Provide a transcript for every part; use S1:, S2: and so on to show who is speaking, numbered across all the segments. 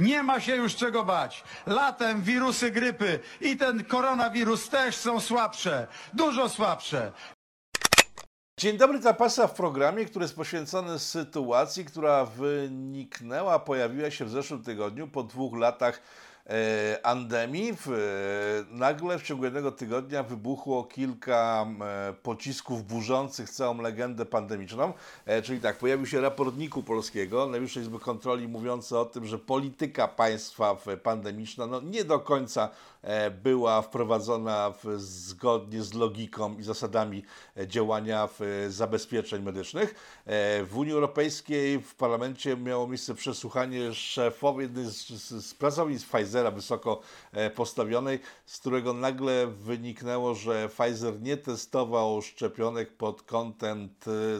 S1: Nie ma się już czego bać. Latem wirusy grypy i ten koronawirus też są słabsze. Dużo słabsze.
S2: Dzień dobry, ta pasa w programie, który jest poświęcony sytuacji, która wyniknęła, pojawiła się w zeszłym tygodniu po dwóch latach pandemii. W, e, nagle w ciągu jednego tygodnia wybuchło kilka e, pocisków burzących całą legendę pandemiczną. E, czyli tak, pojawił się raport NIK-u polskiego, Najwyższej Izby Kontroli, mówiący o tym, że polityka państwa pandemiczna no, nie do końca e, była wprowadzona w, zgodnie z logiką i zasadami e, działania w, e, zabezpieczeń medycznych. E, W Unii Europejskiej w parlamencie miało miejsce przesłuchanie szefowej jednej z, z, z pracownic Pfizera wysoko e, postawionej, z którego nagle wyniknęło, że Pfizer nie testował szczepionek pod kątem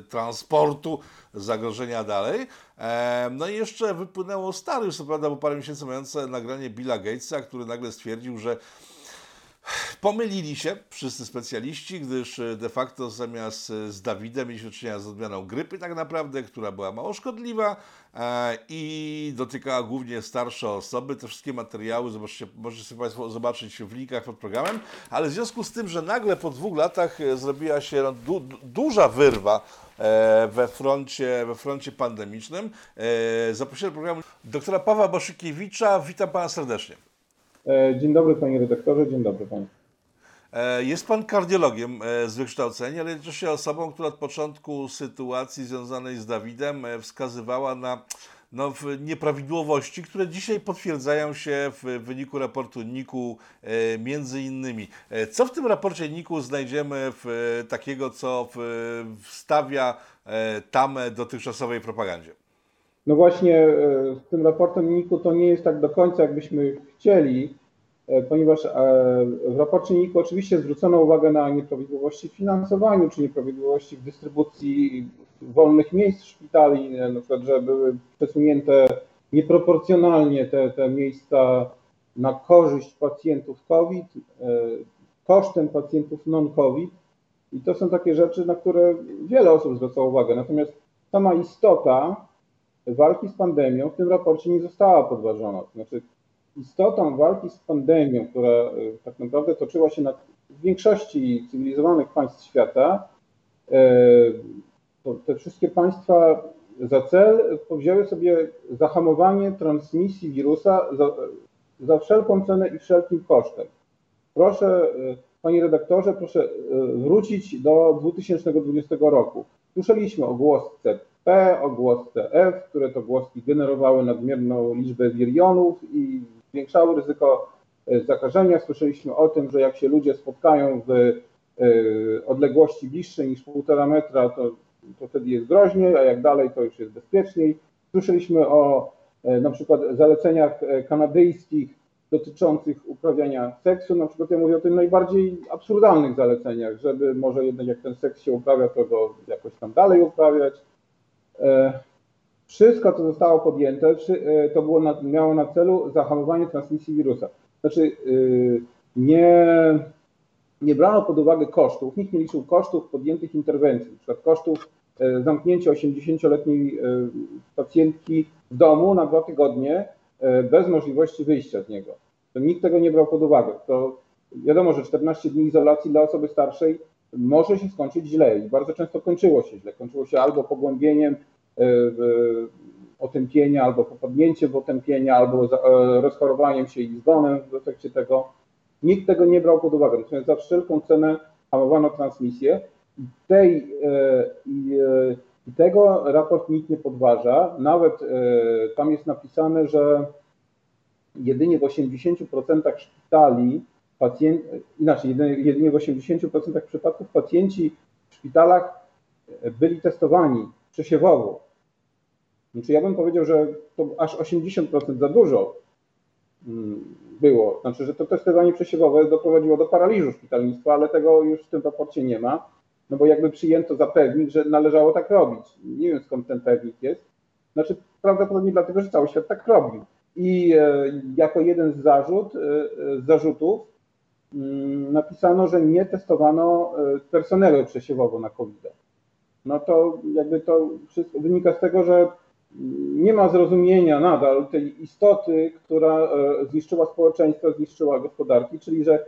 S2: transportu, zagrożenia dalej. No i jeszcze wypłynęło stare, już co prawda, bo parę miesięcy mające nagranie Billa Gatesa, który nagle stwierdził, że Pomylili się wszyscy specjaliści, gdyż e, de facto zamiast e, z Dawidem mieliśmy do czynienia z odmianą grypy tak naprawdę, która była mało szkodliwa e, i dotykała głównie starsze osoby. Te wszystkie materiały zobaczcie, możecie Państwo zobaczyć w linkach pod programem, ale w związku z tym, że nagle po dwóch latach zrobiła się no, du, du, duża wyrwa we froncie, we froncie pandemicznym, e, zaprosiłem do programu doktora Pawła Boszykiewicza. Witam Pana serdecznie.
S3: E, Dzień dobry panie redaktorze, dzień dobry panie.
S2: E, Jest pan kardiologiem e, z wykształcenia, ale jednocześnie osobą, która od początku sytuacji związanej z Dawidem e, wskazywała na no, nieprawidłowości, które dzisiaj potwierdzają się w wyniku raportu NIK-u e, między innymi. E, Co w tym raporcie NIK-u znajdziemy w, e, takiego, co wstawia tamę dotychczasowej propagandzie?
S3: No właśnie z tym raportem NIK-u to nie jest tak do końca, jakbyśmy chcieli, ponieważ w raporcie NIK-u oczywiście zwrócono uwagę na nieprawidłowości w finansowaniu, czy nieprawidłowości w dystrybucji wolnych miejsc szpitali, na przykład, że były przesunięte nieproporcjonalnie te, te miejsca na korzyść pacjentów COVID, e, kosztem pacjentów non-COVID. I to są takie rzeczy, na które wiele osób zwracało uwagę. Natomiast sama istota walki z pandemią w tym raporcie nie została podważona. Znaczy, istotą walki z pandemią, która e, tak naprawdę toczyła się na w większości cywilizowanych państw świata, e, te wszystkie państwa za cel powzięły sobie zahamowanie transmisji wirusa za, za wszelką cenę i wszelkim kosztem. Proszę, e, panie redaktorze, proszę e, wrócić do 2020 roku. Słyszeliśmy o głosce P, o głosce F, które to głoski generowały nadmierną liczbę wirionów i zwiększały ryzyko e, zakażenia. Słyszeliśmy o tym, że jak się ludzie spotkają w odległości bliższej niż półtora metra, to, to wtedy jest groźniej, a jak dalej, to już jest bezpieczniej. Słyszeliśmy o e, na przykład zaleceniach e, kanadyjskich dotyczących uprawiania seksu. Na przykład ja mówię o tych najbardziej absurdalnych zaleceniach, żeby może jednak jak ten seks się uprawia, to go jakoś tam dalej uprawiać. E, Wszystko, co zostało podjęte, to było miało na celu zahamowanie transmisji wirusa. Znaczy, nie, nie brano pod uwagę kosztów, nikt nie liczył kosztów podjętych interwencji, przykład kosztów e, zamknięcia 80-letniej e, pacjentki w domu na dwa tygodnie e, bez możliwości wyjścia z niego. To nikt tego nie brał pod uwagę. To wiadomo, że 14 dni izolacji dla osoby starszej może się skończyć źle i bardzo często kończyło się źle. Kończyło się albo pogłębieniem otępienia, albo popadnięciem w otępienia, albo rozchorowaniem się i zgonem w efekcie tego. Nikt tego nie brał pod uwagę. Natomiast za wszelką cenę hamowano transmisję. Tej, e, e, I tego raport nikt nie podważa. Nawet e, tam jest napisane, że jedynie w 80% szpitali pacjent, inaczej, jedynie, w 80% przypadków pacjenci w szpitalach byli testowani przesiewowo. Znaczy ja bym powiedział, że to aż 80% za dużo było. Znaczy, że to testowanie przesiewowe doprowadziło do paraliżu szpitalnictwa, ale tego już w tym raporcie nie ma. No bo jakby przyjęto za pewnik, że należało tak robić. Nie wiem skąd ten pewnik jest. Znaczy prawdopodobnie dlatego, że cały świat tak robił. I e, jako jeden z zarzut, e, e, zarzutów mm, napisano, że nie testowano personelu przesiewowo na COVID. No to jakby to wszystko wynika z tego, że nie ma zrozumienia nadal tej istoty, która e, zniszczyła społeczeństwo, zniszczyła gospodarki, czyli że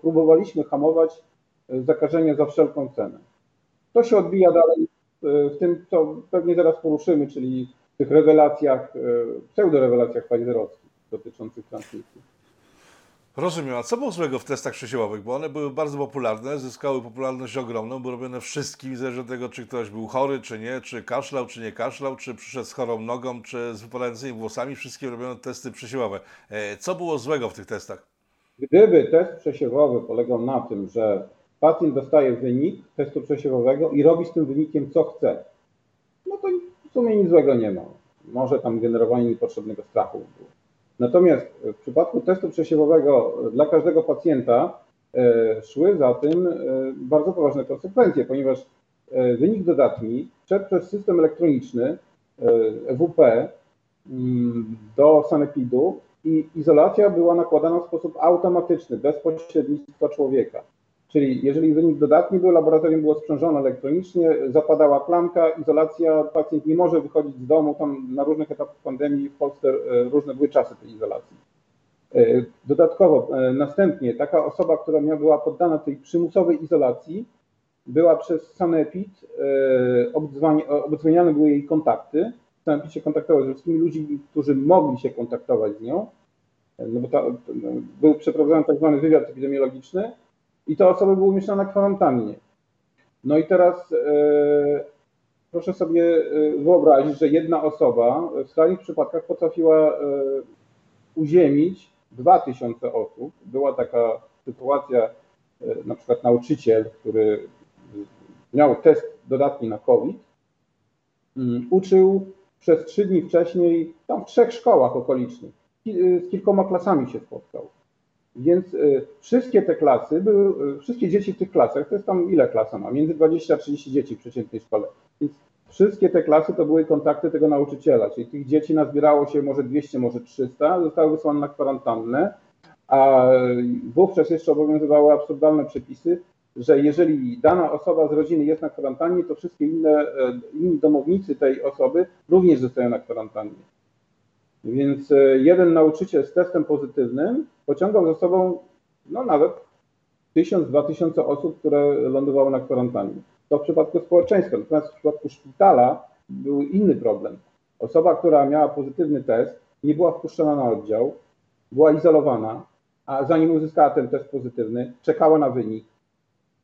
S3: próbowaliśmy hamować e, zakażenie za wszelką cenę. To się odbija dalej e, w tym, co pewnie zaraz poruszymy, czyli tych rewelacjach, pseudorewelacjach fajzerowskich dotyczących transmisji.
S2: Rozumiem, a co było złego w testach przesiewowych? Bo one były bardzo popularne, zyskały popularność ogromną, były robione wszystkim, niezależnie od tego, czy ktoś był chory, czy nie, czy kaszlał, czy nie kaszlał, czy przyszedł z chorą nogą, czy z wypadającymi włosami, wszystkim robiono testy przesiewowe. E, Co było złego w tych testach?
S3: Gdyby test przesiewowy polegał na tym, że pacjent dostaje wynik testu przesiewowego i robi z tym wynikiem co chce, no to w sumie nic złego nie ma. Może tam generowanie niepotrzebnego strachu było. Natomiast w przypadku testu przesiewowego dla każdego pacjenta e, szły za tym e, bardzo poważne konsekwencje, ponieważ e, wynik dodatni szedł przez system elektroniczny EWP mm, do sanepidu i izolacja była nakładana w sposób automatyczny, bez pośrednictwa człowieka. Czyli jeżeli wynik dodatni był, laboratorium było sprzężone elektronicznie, zapadała klamka, izolacja, pacjent nie może wychodzić z domu, tam na różnych etapach pandemii w Polsce e, różne były czasy tej izolacji. E, dodatkowo, e, następnie taka osoba, która miała, była poddana tej przymusowej izolacji, była przez sanepid, obdzwaniane były jej kontakty, sanepid się kontaktował ze wszystkimi ludźmi, którzy mogli się kontaktować z nią, no bo to, był przeprowadzany tak zwany wywiad epidemiologiczny, i te osoby były umieszczone na kwarantannie. No i teraz e, proszę sobie e, wyobrazić, że jedna osoba w skrajnych przypadkach potrafiła e, uziemić 2000 osób. Była taka sytuacja, na przykład nauczyciel, który miał test dodatni na COVID, um, uczył przez trzy dni wcześniej tam w trzech szkołach okolicznych. Z kilkoma klasami się spotkał. Więc y, wszystkie te klasy, były, y, wszystkie dzieci w tych klasach, to jest tam ile klasa ma? Między 20 a 30 dzieci w przeciętnej szkole. Więc wszystkie te klasy to były kontakty tego nauczyciela, czyli tych dzieci nazbierało się może 200, może 300, zostały wysłane na kwarantannę, a wówczas jeszcze obowiązywały absurdalne przepisy, że jeżeli dana osoba z rodziny jest na kwarantannie, to wszystkie inne, e, inni domownicy tej osoby również zostają na kwarantannie. Więc e, jeden nauczyciel z testem pozytywnym pociągał za sobą no nawet 1000-2000 osób, które lądowały na kwarantannie. To w przypadku społeczeństwa. Natomiast w przypadku szpitala był inny problem. Osoba, która miała pozytywny test, nie była wpuszczona na oddział, była izolowana, a zanim uzyskała ten test pozytywny, czekała na wynik.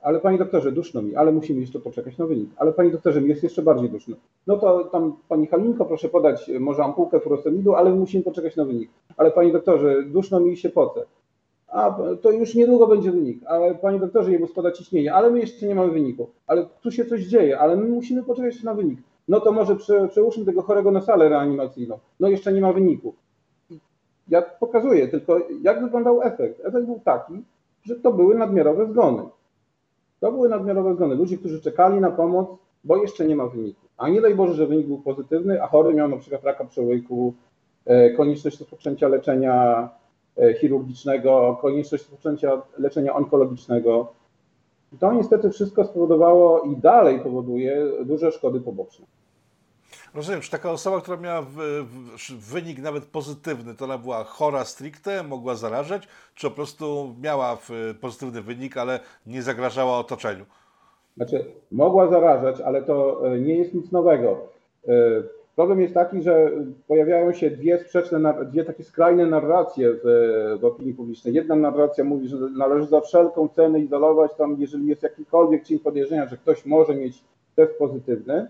S3: Ale panie doktorze, duszno mi, ale musimy jeszcze poczekać na wynik. Ale panie doktorze, mi jest jeszcze bardziej duszno. No to tam pani Halinko, proszę podać może ampułkę furosemidu, ale musimy poczekać na wynik. Ale panie doktorze, duszno mi się poce. A to już niedługo będzie wynik. Ale panie doktorze, jemu spada ciśnienie, ale my jeszcze nie mamy wyniku. Ale tu się coś dzieje, ale my musimy poczekać na wynik. No to może prze, przełóżmy tego chorego na salę reanimacyjną. No jeszcze nie ma wyniku. Ja pokazuję tylko, jak wyglądał efekt. Efekt był taki, że to były nadmiarowe zgony. To były nadmiarowe zgony. Ludzie, którzy czekali na pomoc, bo jeszcze nie ma wyniku. A nie daj Boże, że wynik był pozytywny, a chory miał na przykład raka przełyku, e, konieczność rozpoczęcia leczenia e, chirurgicznego, konieczność rozpoczęcia leczenia onkologicznego. To niestety wszystko spowodowało i dalej powoduje duże szkody poboczne.
S2: Rozumiem, czy taka osoba, która miała w, w, wynik nawet pozytywny, to ona była chora stricte, mogła zarażać, czy po prostu miała pozytywny wynik, ale nie zagrażała otoczeniu?
S3: Znaczy, mogła zarażać, ale to e, nie jest nic nowego. E, problem jest taki, że pojawiają się dwie sprzeczne, dwie takie skrajne narracje w, w opinii publicznej. Jedna narracja mówi, że należy za wszelką cenę izolować tam, jeżeli jest jakikolwiek cień podejrzenia, że ktoś może mieć test pozytywny,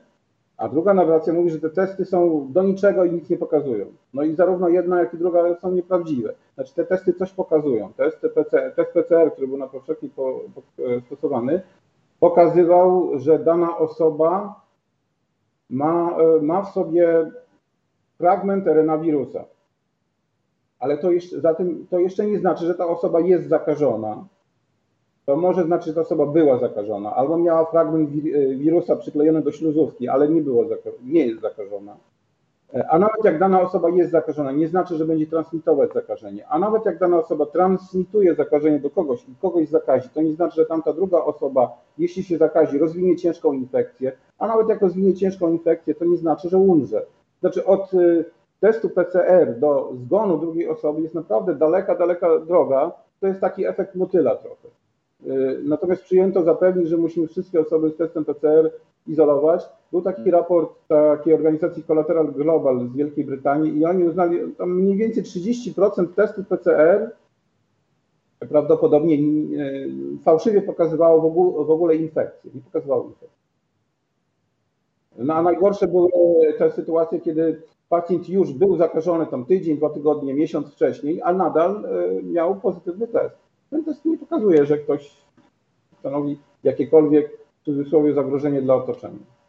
S3: a druga narracja mówi, że te testy są do niczego i nic nie pokazują. No i zarówno jedna, jak i druga są nieprawdziwe. Znaczy te testy coś pokazują. Test PCR, test PCR który był na powszechnie po, po, e, stosowany, pokazywał, że dana osoba ma, e, ma w sobie fragment RNA wirusa. Ale to jeszcze, to jeszcze nie znaczy, że ta osoba jest zakażona. To może znaczyć, że ta osoba była zakażona, albo miała fragment e, wirusa przyklejony do śluzówki, ale nie, było, nie jest zakażona. A nawet jak dana osoba jest zakażona, nie znaczy, że będzie transmitować zakażenie. A nawet jak dana osoba transmituje zakażenie do kogoś i kogoś zakazi, to nie znaczy, że tamta druga osoba, jeśli się zakazi, rozwinie ciężką infekcję. A nawet jak rozwinie ciężką infekcję, to nie znaczy, że umrze. znaczy od y, testu PCR do zgonu drugiej osoby jest naprawdę daleka, daleka droga. To jest taki efekt motyla trochę. Y, Natomiast przyjęto zapewnić, że musimy wszystkie osoby z testem PCR izolować. Był taki raport takiej organizacji Collateral Global z Wielkiej Brytanii i oni uznali, tam mniej więcej 30% testów PCR prawdopodobnie y, fałszywie pokazywało w ogóle, infekcję, nie pokazywało infekcji. No a najgorsze były te sytuacje, kiedy pacjent już był zakażony tam tydzień, dwa tygodnie, miesiąc wcześniej, a nadal y, miał pozytywny test. Ten test nie pokazuje, że ktoś stanowi jakiekolwiek w cudzysłowie zagrożenie dla otoczenia.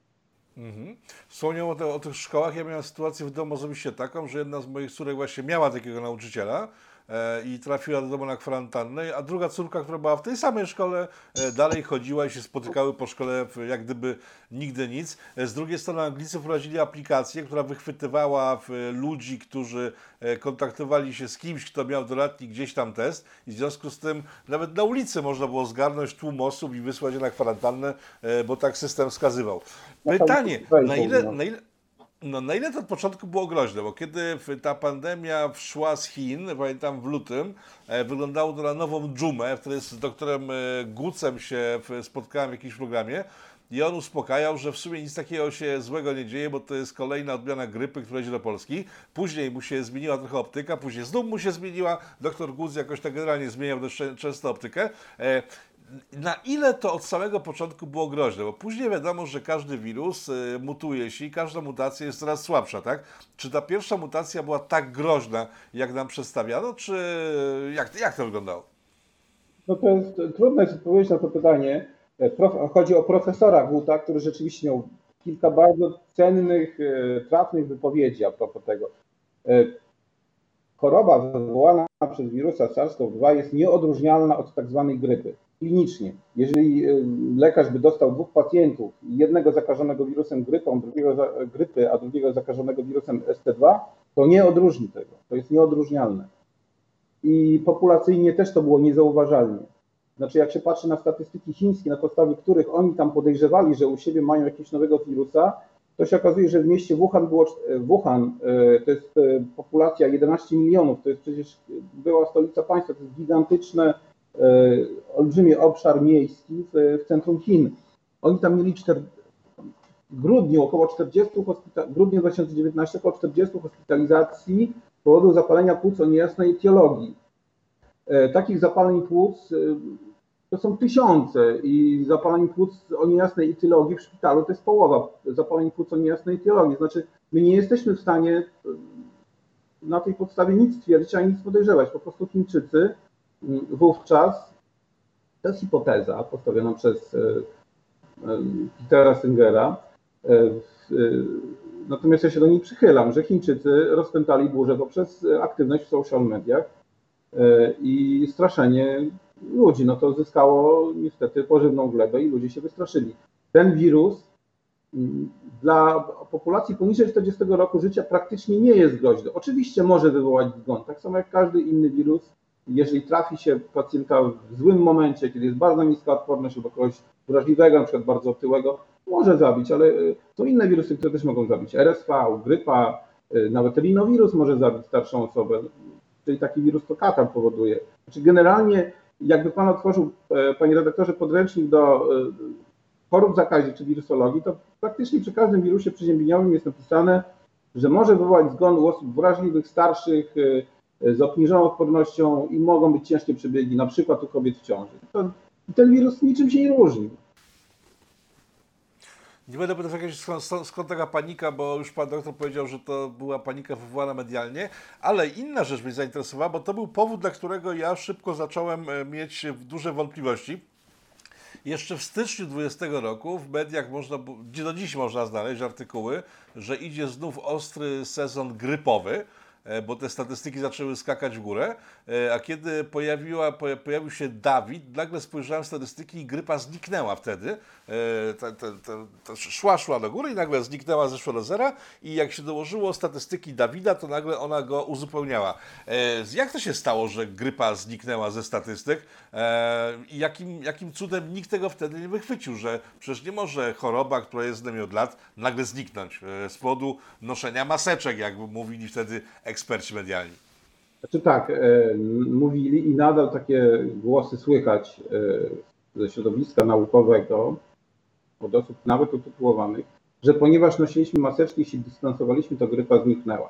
S2: Mhm. Wspomniał o, te, o tych szkołach. Ja miałem sytuację w domu osobiście taką, że jedna z moich córek właśnie miała takiego nauczyciela i trafiła do domu na kwarantannę, a druga córka, która była w tej samej szkole, e, dalej chodziła i się spotykały po szkole jak gdyby nigdy nic. E, z drugiej strony Anglicy wprowadzili aplikację, która wychwytywała ludzi, którzy e, kontaktowali się z kimś, kto miał dodatni gdzieś tam test i w związku z tym nawet na ulicy można było zgarnąć tłum osób i wysłać je na kwarantannę, e, bo tak system wskazywał. Pytanie, na ile,
S3: no.
S2: na ile, no, na ile to od początku było groźne? Bo kiedy ta pandemia wszła z Chin, pamiętam w lutym, e, wyglądało to na nową dżumę, wtedy z doktorem e, Gucem się spotkałem w jakimś programie i on uspokajał, że w sumie nic takiego się złego nie dzieje, bo to jest kolejna odmiana grypy, która idzie do Polski. Później mu się zmieniła trochę optyka, później znów mu się zmieniła. Doktor Guc jakoś tak generalnie zmieniał dość czę- często optykę. E, na ile to od samego początku było groźne? Bo później wiadomo, że każdy wirus y, mutuje się i każda mutacja jest coraz słabsza, tak? Czy ta pierwsza mutacja była tak groźna, jak nam przedstawiano, czy jak, jak to wyglądało?
S3: No to jest trudno jest odpowiedzieć na to pytanie. E, chodzi o profesora Guta, który rzeczywiście miał kilka bardzo cennych, e, trafnych wypowiedzi a propos tego. E, Choroba wywołana przez wirusa SARS-CoV-2 jest nieodróżnialna od tak zwanej grypy. Klinicznie. Jeżeli e, lekarz by dostał dwóch pacjentów, jednego zakażonego wirusem grypą, drugiego za, grypy, a drugiego zakażonego wirusem ST2, to nie odróżni tego. To jest nieodróżnialne i populacyjnie też to było niezauważalnie. Znaczy, jak się patrzy na statystyki chińskie, na podstawie których oni tam podejrzewali, że u siebie mają jakiegoś nowego wirusa, to się okazuje, że w mieście Wuhan było, czt- Wuhan, e, to jest e, populacja 11 milionów, to jest przecież była stolica państwa, to jest gigantyczny, e, olbrzymi obszar miejski w, w centrum Chin. Oni tam mieli czter... w grudniu około 40 hospita... grudniu 2019 około 40 hospitalizacji z powodu zapalenia płuc o niejasnej etiologii. E, Takich zapaleń płuc e, to są tysiące i zapaleń płuc o niejasnej etiologii w szpitalu to jest połowa zapaleń płuc o niejasnej etiologii. Znaczy my nie jesteśmy w stanie e, na tej podstawie nic twierdzić, ani nic podejrzewać. Po prostu Chińczycy wówczas, to jest hipoteza postawiona przez e, e, Petera Singera, e, Natomiast ja się do niej przychylam, że Chińczycy rozpętali burzę poprzez aktywność w social mediach i straszenie ludzi. No to zyskało niestety pożywną glebę i ludzie się wystraszyli. Ten wirus dla populacji poniżej 40 roku życia praktycznie nie jest groźny. Oczywiście może wywołać zgon, tak samo jak każdy inny wirus. Jeżeli trafi się pacjenta w złym momencie, kiedy jest bardzo niska odporność albo kogoś wrażliwego, na przykład bardzo otyłego, może zabić, ale y, są inne wirusy, które też mogą zabić. RSV, grypa, y, nawet rinowirus może zabić starszą osobę, czyli taki wirus to katar powoduje. Znaczy generalnie, jakby Pan otworzył, e, Panie redaktorze, podręcznik do e, chorób zakaźnych czy wirusologii, to praktycznie przy każdym wirusie przeziębieniowym jest napisane, że może wywołać zgon u osób wrażliwych, starszych, z obniżoną odpornością i mogą być ciężkie przebiegi, na przykład u kobiet w ciąży. Ten wirus niczym się nie różni.
S2: Nie będę pytał jakaś skąd, skąd- taka panika, bo już pan doktor powiedział, że to była panika wywołana medialnie, ale inna rzecz mnie zainteresowała, bo to był powód, dla którego ja szybko zacząłem e, mieć duże wątpliwości. Jeszcze w styczniu 20 roku w mediach można, gdzie do dziś można znaleźć artykuły, że idzie znów ostry sezon grypowy. E, bo te statystyki zaczęły skakać w górę, e, a kiedy pojawiła, poja- pojawił się Dawid, nagle spojrzałem statystyki i grypa zniknęła wtedy. E, Ta, ta, ta, szła, szła do góry i nagle zniknęła, zeszła do zera i jak się dołożyło statystyki Dawida, to nagle ona go uzupełniała. Jak to się stało, że grypa zniknęła ze statystyk jakim, jakim cudem nikt tego wtedy nie wychwycił, że przecież nie może choroba, która jest z nami od lat, nagle zniknąć z powodu noszenia maseczek, jak mówili wtedy eksperci medialni.
S3: Znaczy tak, e, mówili i nadal takie głosy słychać e, ze środowiska naukowego, od osób nawet utytułowanych, że ponieważ nosiliśmy maseczki i się dystansowaliśmy, to grypa zniknęła.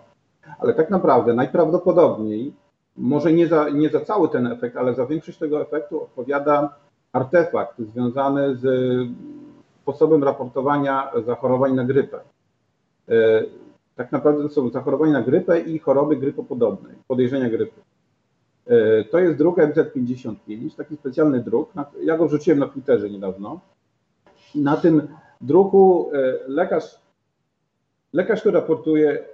S3: Ale tak naprawdę najprawdopodobniej, może nie za, nie za cały ten efekt, ale za większość tego efektu odpowiada artefakt związany z sposobem raportowania zachorowań na grypę. Tak naprawdę to są zachorowania na grypę i choroby grypopodobnej, podejrzenia grypy. E, To jest druk MZ55, taki specjalny druk. Ja go wrzuciłem na Twitterze niedawno. Na tym druku e, lekarz, lekarz, który raportuje,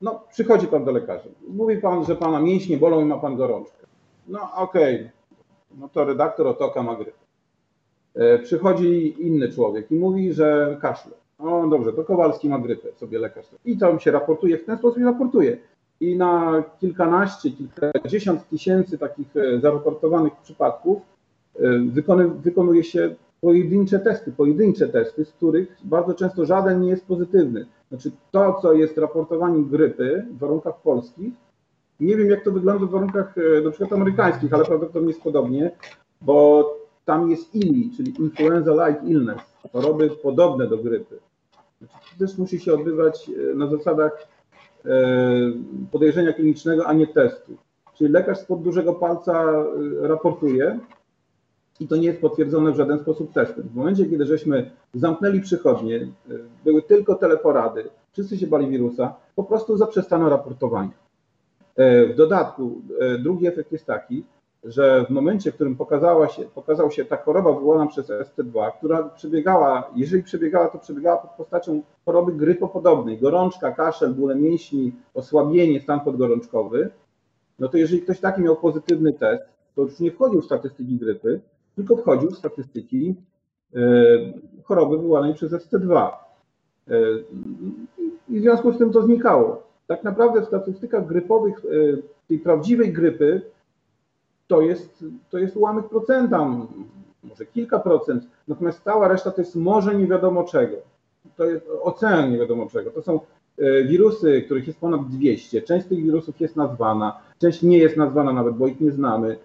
S3: no przychodzi pan do lekarza. Mówi pan, że pana mięśnie bolą i ma pan gorączkę. No okej, no to redaktor Otoka ma grypę. E, Przychodzi inny człowiek i mówi, że kaszle. O, dobrze, to Kowalski ma grypę, sobie lekarz. I to mi się raportuje, w ten sposób raportuje. I na kilkanaście, kilkadziesiąt tysięcy takich e, zaraportowanych przypadków e, wykony, wykonuje się pojedyncze testy, pojedyncze testy, z których bardzo często żaden nie jest pozytywny. Znaczy to, co jest raportowaniem grypy w warunkach polskich, nie wiem jak to wygląda w warunkach e, na przykład amerykańskich, ale prawdopodobnie jest podobnie, bo tam jest ILI, czyli Influenza-like illness, choroby podobne do grypy. Też musi się odbywać e, na zasadach e, podejrzenia klinicznego, a nie testu. Czyli lekarz spod dużego palca e, raportuje i to nie jest potwierdzone w żaden sposób testem. W momencie, kiedy żeśmy zamknęli przychodnie, były tylko teleporady, wszyscy się bali wirusa, po prostu zaprzestano raportowania. W dodatku drugi efekt jest taki, że w momencie, w którym pokazała się, pokazał się ta choroba wywołana przez ST2, która przebiegała, jeżeli przebiegała, to przebiegała pod postacią choroby grypopodobnej, gorączka, kaszel, bóle mięśni, osłabienie, stan podgorączkowy, no to jeżeli ktoś taki miał pozytywny test, to już nie wchodził w statystyki grypy, tylko wchodził w statystyki e, choroby wywołanej przez ST2. E, I w związku z tym to znikało. Tak naprawdę w statystykach grypowych e, tej prawdziwej grypy to jest, to jest ułamek procenta, może kilka procent, natomiast cała reszta to jest może nie wiadomo czego. To jest ocean nie wiadomo czego. To są e, wirusy, których jest ponad 200. Część z tych wirusów jest nazwana, część nie jest nazwana nawet, bo ich nie znamy.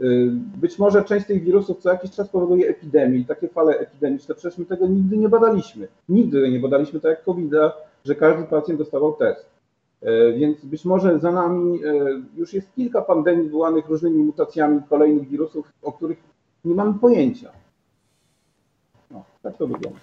S3: E, Być może część tych wirusów co jakiś czas powoduje epidemii, takie fale epidemiczne, przecież my tego nigdy nie badaliśmy. Nigdy nie badaliśmy, tak jak covid że każdy pacjent dostawał test. E, Więc być może za nami e, już jest kilka pandemii wywołanych różnymi mutacjami kolejnych wirusów, o których nie mamy pojęcia. No, tak to wygląda.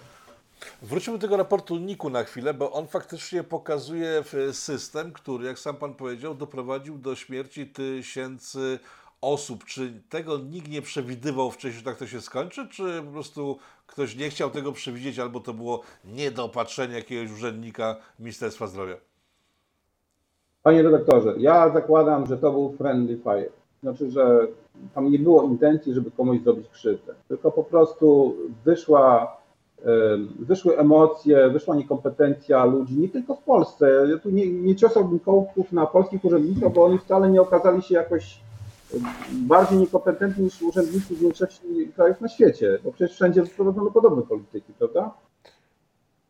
S2: Wróćmy do tego raportu NIK-u na chwilę, bo on faktycznie pokazuje w- system, który, jak sam Pan powiedział, doprowadził do śmierci tysięcy osób. Czy tego nikt nie przewidywał wcześniej, że tak to się skończy, czy po prostu ktoś nie chciał tego przewidzieć, albo to było niedopatrzenie jakiegoś urzędnika Ministerstwa Zdrowia?
S3: Panie redaktorze, ja zakładam, że to był friendly fire. Znaczy, że tam nie było intencji, żeby komuś zrobić krzywdę. Tylko po prostu wyszła, wyszły emocje, wyszła niekompetencja ludzi, nie tylko w Polsce. Ja tu nie, nie ciosałbym kołków na polskich urzędników, bo oni wcale nie okazali się jakoś bardziej niekompetentni niż urzędnicy w większości krajów na świecie, bo przecież wszędzie prowadzono podobne polityki, prawda?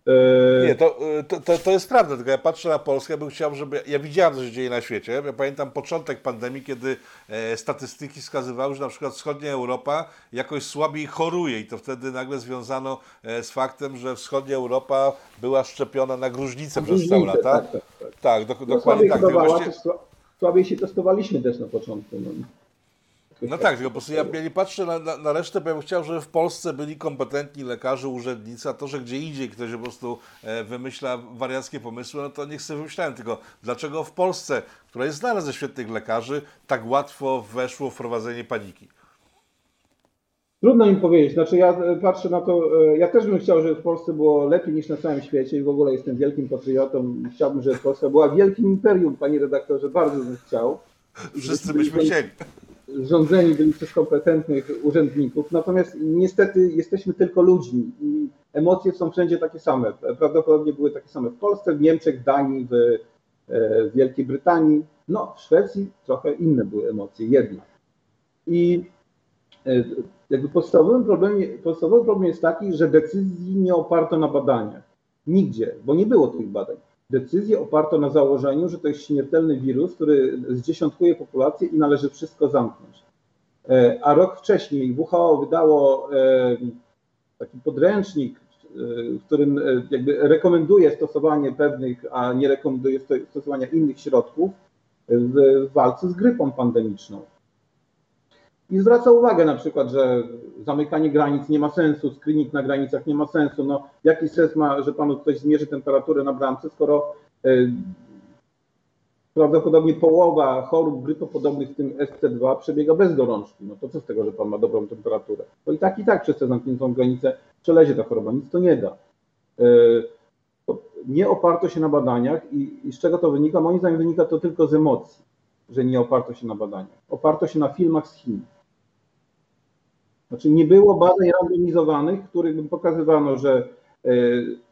S3: E,
S2: Nie, to, y, to, to, to jest prawda, tylko ja patrzę na Polskę, bym chciał, żeby. Ja widziałem, co się dzieje na świecie. Ja pamiętam początek pandemii, kiedy e, statystyki wskazywały, że na przykład wschodnia Europa jakoś słabiej choruje, i to wtedy nagle związano e, z faktem, że wschodnia Europa była szczepiona na gruźlicę przez całe lata.
S3: tak, tak, tak.
S2: Tak, dok-
S3: No,
S2: dokładnie tak. Tylko
S3: hodowała,
S2: właśnie-
S3: słabiej się testowaliśmy też na początku. No,
S2: No tak, tylko po prostu ja nie patrzę na, na, na resztę, bo ja bym chciał, żeby w Polsce byli kompetentni lekarze, urzędnicy, a to, że gdzie indziej ktoś po prostu e, wymyśla wariackie pomysły, no to niech sobie wymyślają. Tylko dlaczego w Polsce, która jest znana ze świetnych lekarzy, tak łatwo weszło wprowadzenie paniki?
S3: Trudno mi powiedzieć. Znaczy ja e, patrzę na to, e, ja też bym chciał, żeby w Polsce było lepiej niż na całym świecie i w ogóle jestem wielkim patriotą. Chciałbym, żeby Polska była wielkim imperium, panie redaktorze, bardzo bym chciał.
S2: Wszyscy byśmy chcieli.
S3: Rządzeni byli przez kompetentnych urzędników, natomiast niestety jesteśmy tylko ludźmi i emocje są wszędzie takie same. Prawdopodobnie były takie same w Polsce, w Niemczech, w Danii, w, e, w Wielkiej Brytanii. No, w Szwecji trochę inne były emocje, jednak. I e, jakby podstawowym problemie, podstawowy problem jest taki, że decyzji nie oparto na badaniach. Nigdzie, bo nie było tych badań. Decyzję oparto na założeniu, że to jest śmiertelny wirus, który zdziesiątkuje populację i należy wszystko zamknąć. E, A rok wcześniej WHO wydało e, taki podręcznik, e, w którym jakby rekomenduje stosowanie pewnych, a nie rekomenduje sto- stosowania innych środków w walce z grypą pandemiczną. I zwraca uwagę na przykład, że zamykanie granic nie ma sensu, screening na granicach nie ma sensu. No, jaki sens ma, że panu ktoś zmierzy temperaturę na bramce, skoro y, prawdopodobnie połowa chorób grypopodobnych, w tym SC2, przebiega bez gorączki. No to co z tego, że pan ma dobrą temperaturę? Bo i tak, i tak przez tę zamkniętą granicę przelezie ta choroba, nic to nie da. Y, to nie oparto się na badaniach i, i z czego to wynika? Moim zdaniem wynika to tylko z emocji, że nie oparto się na badaniach. Oparto się na filmach z Chin. Znaczy nie było badań randomizowanych, w których by pokazywano, że e,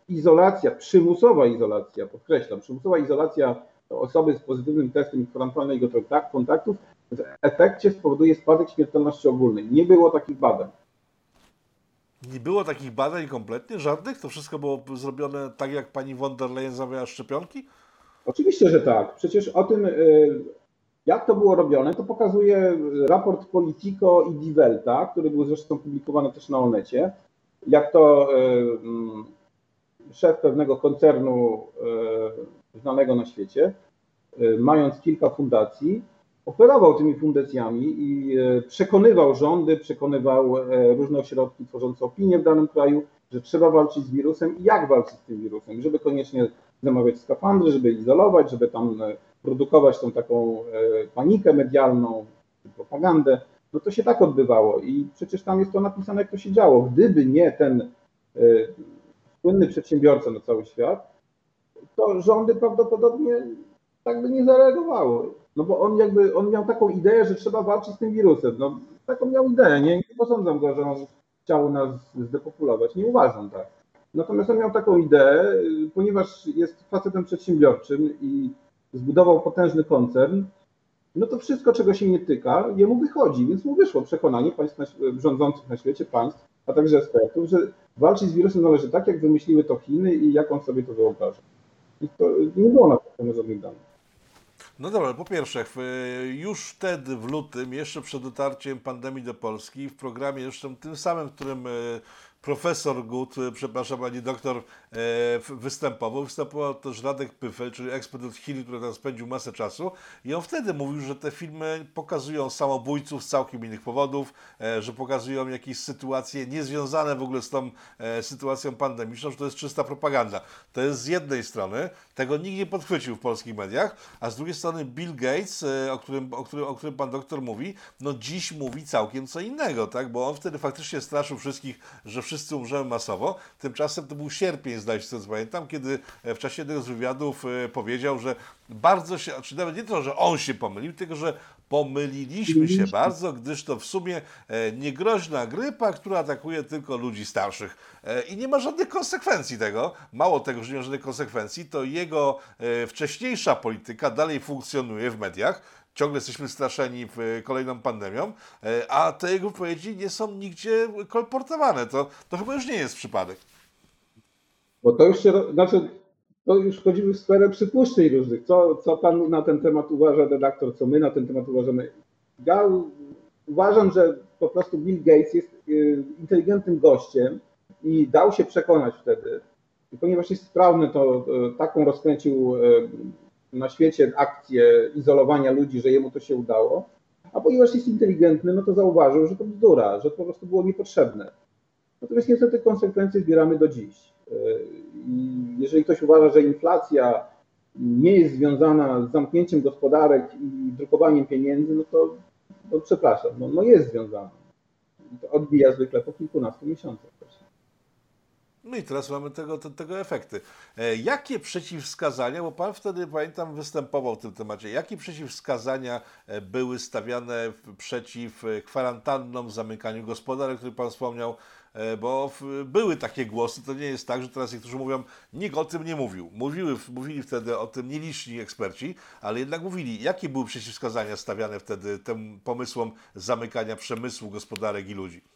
S3: izolacja, przymusowa izolacja, podkreślam, przymusowa izolacja osoby z pozytywnym testem kontak- kontaktów w efekcie spowoduje spadek śmiertelności ogólnej. Nie było takich badań.
S2: Nie było takich badań kompletnie, żadnych? To wszystko było zrobione tak, jak pani von der Leyen zamawiała szczepionki?
S3: Oczywiście, że tak. Przecież o tym, y, jak to było robione, to pokazuje raport Politico i Die który był zresztą publikowany też na Onecie. Jak to szef pewnego koncernu y, znanego na świecie, y, mając kilka fundacji, operował tymi fundacjami i y, przekonywał rządy, przekonywał różne ośrodki tworzące opinię w danym kraju, że trzeba walczyć z wirusem i jak walczyć z tym wirusem, żeby koniecznie zamawiać skafandry, żeby izolować, żeby tam e, produkować tą taką e, panikę medialną, propagandę, no to się tak odbywało i przecież tam jest to napisane, jak to się działo. Gdyby nie ten e, słynny przedsiębiorca na cały świat, to rządy prawdopodobnie tak by nie zareagowały. No bo on jakby, on miał taką ideę, że trzeba walczyć z tym wirusem. No taką miał ideę, nie, nie posądzam go, że on chciał nas zdepopulować, nie uważam tak. Natomiast on miał taką ideę, ponieważ jest facetem przedsiębiorczym i zbudował potężny koncern, no to wszystko, czego się nie tyka, jemu wychodzi, więc mu wyszło przekonanie państw na, rządzących na świecie, państw, a także ekspertów, że walczyć z wirusem należy tak, jak wymyśliły to Chiny i jak on sobie to wyobraża. I to nie było na pewno żadnych danych.
S2: No dobra, po pierwsze, już wtedy w lutym, jeszcze przed dotarciem pandemii do Polski, w programie zresztą tym samym, w którym e, profesor Gut, e, przepraszam, pani doktor, e, występował, występował też Radek Pyfel, czyli ekspert od Chiny, który tam spędził masę czasu i on wtedy mówił, że te filmy pokazują samobójców z całkiem innych powodów, e, że pokazują jakieś sytuacje niezwiązane w ogóle z tą sytuacją pandemiczną, że to jest czysta propaganda. To jest z jednej strony, tego nikt nie podchwycił w polskich mediach, a z drugiej strony Bill Gates, o którym, o którym, o którym pan doktor mówi, no dziś mówi całkiem co innego, tak? Bo on wtedy faktycznie straszył wszystkich, że wszyscy umrzemy masowo. Tymczasem to był sierpień, zdaje się, co pamiętam, kiedy e, w czasie jednego z wywiadów e, powiedział, że bardzo się, czy nawet nie to, że on się pomylił, tylko że pomyliliśmy się bardzo, gdyż to w sumie e, niegroźna grypa, która atakuje tylko ludzi starszych. I nie ma żadnych konsekwencji tego. Mało tego, że nie ma żadnych konsekwencji, to jego wcześniejsza polityka dalej funkcjonuje w mediach. Ciągle jesteśmy straszeni e, kolejną pandemią, e, a te jego wypowiedzi nie są nigdzie kolportowane. To, to chyba już nie jest przypadek.
S3: Bo to już się, znaczy, to już wchodzimy w sferę przypuszczeń różnych. Co, co pan na ten temat uważa, redaktor, co my na ten temat uważamy? Ja uważam, że po prostu Bill Gates jest y, inteligentnym gościem i dał się przekonać wtedy. I ponieważ jest sprawny, to taką rozkręcił na świecie akcję izolowania ludzi, że jemu to się udało. A ponieważ jest inteligentny, no to zauważył, że to bzdura, że to po prostu było niepotrzebne. Natomiast niestety konsekwencje zbieramy do dziś. I jeżeli ktoś uważa, że inflacja nie jest związana z zamknięciem gospodarek i drukowaniem pieniędzy, no to, to przepraszam, no, no jest związana. To odbija zwykle po kilkunastu miesiącach.
S2: No i teraz mamy tego, te, tego efekty. E, jakie przeciwwskazania, bo Pan wtedy, pamiętam, występował w tym temacie, jakie przeciwwskazania e, były stawiane przeciw e, kwarantannom, zamykaniu gospodarek, o Pan wspomniał, E, bo w, były takie głosy, to nie jest tak, że teraz niektórzy mówią, nikt o tym nie mówił. Mówiły, mówili wtedy o tym nieliczni eksperci, ale jednak mówili, jakie były przeciwwskazania stawiane wtedy tym pomysłom zamykania przemysłu, gospodarek i ludzi.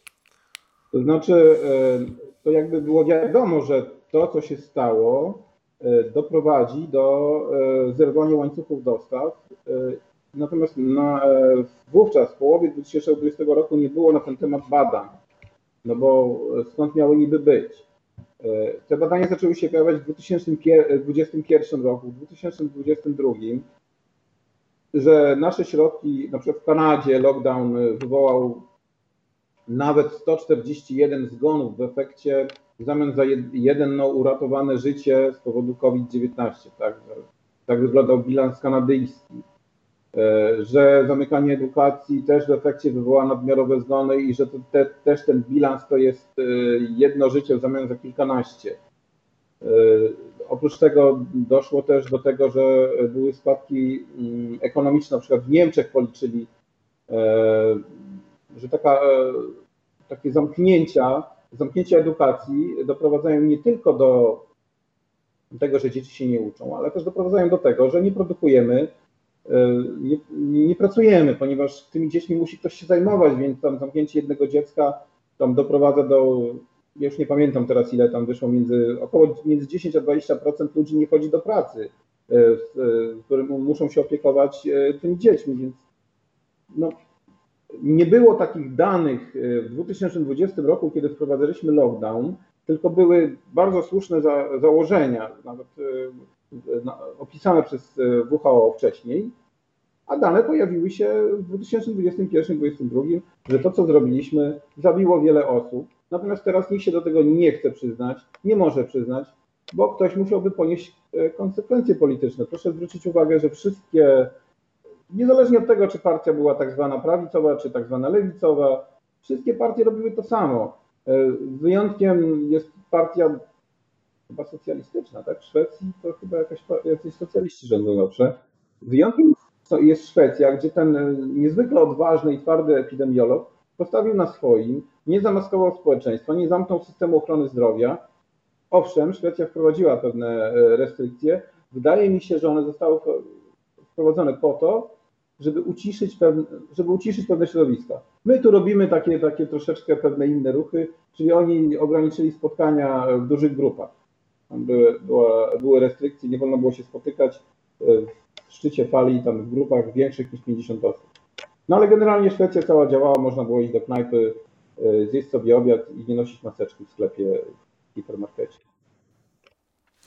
S3: To znaczy, e, to jakby było wiadomo, że to, co się stało, e, doprowadzi do e, zerwania łańcuchów dostaw. Natomiast na, wówczas, w połowie 2020 roku, nie było na ten temat badań, no bo skąd miały niby być? Te badania zaczęły się pojawiać w 2021 roku, w 2022, że nasze środki, na przykład w Kanadzie lockdown wywołał nawet 141 zgonów w efekcie w zamian za jed- jedno uratowane życie z powodu COVID-19. Tak, tak wyglądał bilans kanadyjski. E, Że zamykanie edukacji też w efekcie wywoła nadmiarowe zgony i że te, też ten bilans to jest e, jedno życie w zamian za kilkanaście. E, Oprócz tego doszło też do tego, że były spadki mm, ekonomiczne, na przykład w Niemczech policzyli, że taka, e, takie zamknięcia, zamknięcia edukacji doprowadzają nie tylko do tego, że dzieci się nie uczą, ale też doprowadzają do tego, że nie produkujemy, e, nie, nie pracujemy, ponieważ tymi dziećmi musi ktoś się zajmować, więc tam zamknięcie jednego dziecka tam doprowadza do, już nie pamiętam teraz ile tam wyszło, między około między 10 a 20% ludzi nie chodzi do pracy, e, w, w którym muszą się opiekować tymi dziećmi, więc no, nie było takich danych e, w 2020 roku, kiedy wprowadzaliśmy lockdown, tylko były bardzo słuszne za, założenia, nawet e, opisane przez e, WHO wcześniej, a dane pojawiły się w 2021-2022, że to, co zrobiliśmy, zabiło wiele osób. Natomiast teraz nikt się do tego nie chce przyznać, nie może przyznać, bo ktoś musiałby ponieść konsekwencje polityczne. Proszę zwrócić uwagę, że wszystkie niezależnie od tego, czy partia była tak zwana prawicowa, czy tak zwana lewicowa, wszystkie partie robiły to samo. E, Wyjątkiem jest partia chyba socjalistyczna, tak? W Szwecji to chyba jakaś, jacyś socjaliści rządzą zawsze. Wyjątkiem jest Szwecja, gdzie ten e, niezwykle odważny i twardy epidemiolog postawił na swoim, nie zamaskował społeczeństwa, nie zamknął systemu ochrony zdrowia. Owszem, Szwecja wprowadziła pewne e, restrykcje. Wydaje mi się, że one zostały wpro- wprowadzone po to, żeby uciszyć, pewne, żeby uciszyć pewne środowiska. My tu robimy takie, takie troszeczkę pewne inne ruchy, czyli oni ograniczyli spotkania w dużych grupach. Tam były, była, były restrykcje, nie wolno było się spotykać e, w szczycie fali, tam w grupach większych niż 50 osób. No ale generalnie Szwecja cała działała, można było iść do knajpy, e, zjeść sobie obiad i nie nosić maseczki w sklepie, w hipermarkecie.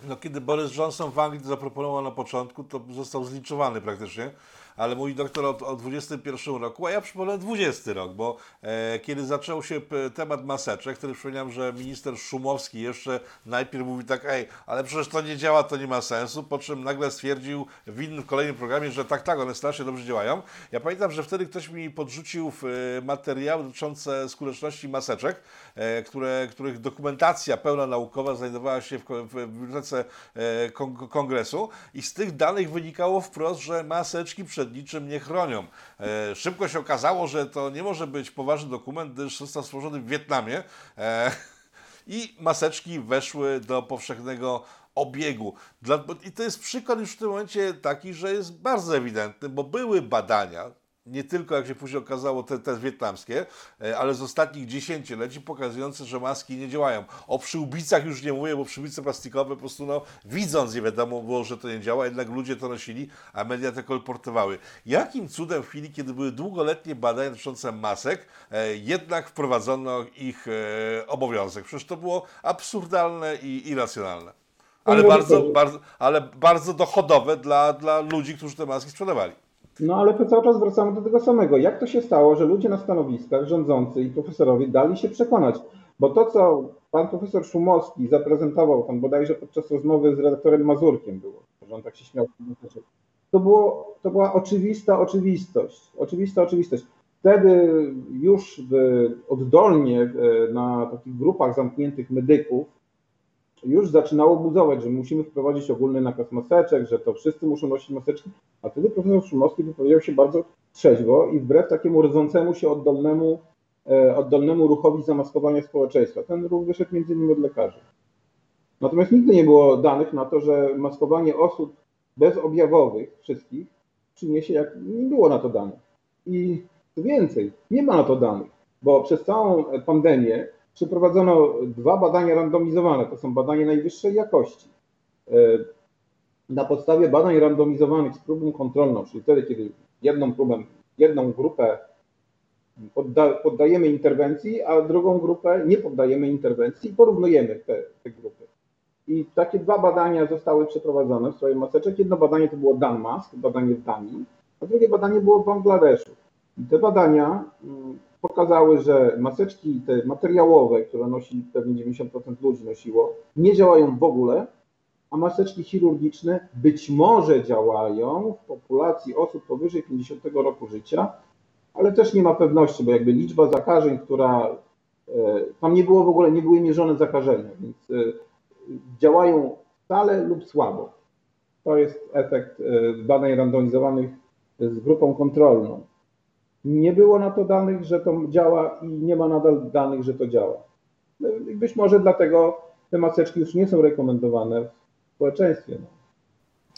S2: No, kiedy Boris Johnson w Anglii zaproponował na początku, to został zlinczowany praktycznie, ale mój doktor o, o 21 roku, a ja przypomnę 20 rok, bo e, kiedy zaczął się temat maseczek, wtedy przypomniałem, że minister Szumowski jeszcze najpierw mówi tak, ej, ale przecież to nie działa, to nie ma sensu, po czym nagle stwierdził w innym kolejnym programie, że tak, tak, one strasznie dobrze działają. Ja pamiętam, że wtedy ktoś mi podrzucił w, e, materiały dotyczące skuteczności maseczek, e, które, których dokumentacja pełna naukowa znajdowała się w, ko- w bibliotece e, kon- kongresu i z tych danych wynikało wprost, że maseczki przed niczym nie chronią. E, Szybko się okazało, że to nie może być poważny dokument, gdyż został stworzony w Wietnamie e, i maseczki weszły do powszechnego obiegu. Dla, I to jest przykład już w tym momencie taki, że jest bardzo ewidentny, bo były badania, nie tylko jak się później okazało te, te wietnamskie, e, ale z ostatnich dziesięcioleci pokazujące, że maski nie działają. O przyłbicach już nie mówię, bo przyłbice plastikowe po prostu no, widząc nie wiadomo było, że to nie działa, jednak ludzie to nosili, a media to kolportowały. Jakim cudem w chwili, kiedy były długoletnie badania dotyczące masek, e, jednak wprowadzono ich e, obowiązek? Przecież to było absurdalne i irracjonalne. Ale
S3: Panie
S2: bardzo,
S3: redaktorze.
S2: bardzo, ale bardzo dochodowe dla, dla ludzi, którzy te maski sprzedawali.
S3: No ale cały czas wracamy do tego samego. Jak to się stało, że ludzie na stanowiskach, rządzący i profesorowie dali się przekonać? Bo to, co pan profesor Szumowski zaprezentował tam bodajże podczas rozmowy z redaktorem Mazurkiem było, że on tak się śmiał. To, było, to była oczywista oczywistość. Oczywista oczywistość. Wtedy już w, oddolnie na takich grupach zamkniętych medyków już zaczynało buzować, że musimy wprowadzić ogólny nakaz maseczek, że to wszyscy muszą nosić maseczki, a wtedy profesor Szumowski wypowiedział się bardzo trzeźwo i wbrew takiemu rodzącemu się oddolnemu, e, oddolnemu ruchowi zamaskowania społeczeństwa. Ten ruch wyszedł między innymi od lekarzy. Natomiast nigdy nie było danych na to, że maskowanie osób bezobjawowych wszystkich przyniesie, jak nie było na to danych. I co więcej, nie ma na to danych, bo przez całą pandemię przeprowadzono dwa badania randomizowane. To są badania najwyższej jakości. E, Na podstawie badań randomizowanych z próbą kontrolną, czyli wtedy, kiedy jedną próbę, jedną grupę podda, poddajemy interwencji, a drugą grupę nie poddajemy interwencji i porównujemy te, te grupy. I takie dwa badania zostały przeprowadzone w sprawie maseczek. Jedno badanie to było Danmask, badanie w Danii, a drugie badanie było w Bangladeszu. I te badania mm, pokazały, że maseczki te materiałowe, które nosi pewnie 90% ludzi nosiło, nie działają w ogóle, a maseczki chirurgiczne być może działają w populacji osób powyżej 50 roku życia, ale też nie ma pewności, bo jakby liczba zakażeń, która e, tam nie było w ogóle, nie były mierzone zakażenia, więc e, działają wcale lub słabo. To jest efekt e, badań randomizowanych z grupą kontrolną. Nie było na to danych, że to działa i nie ma nadal danych, że to działa. No Być może dlatego te maseczki już nie są rekomendowane w społeczeństwie no,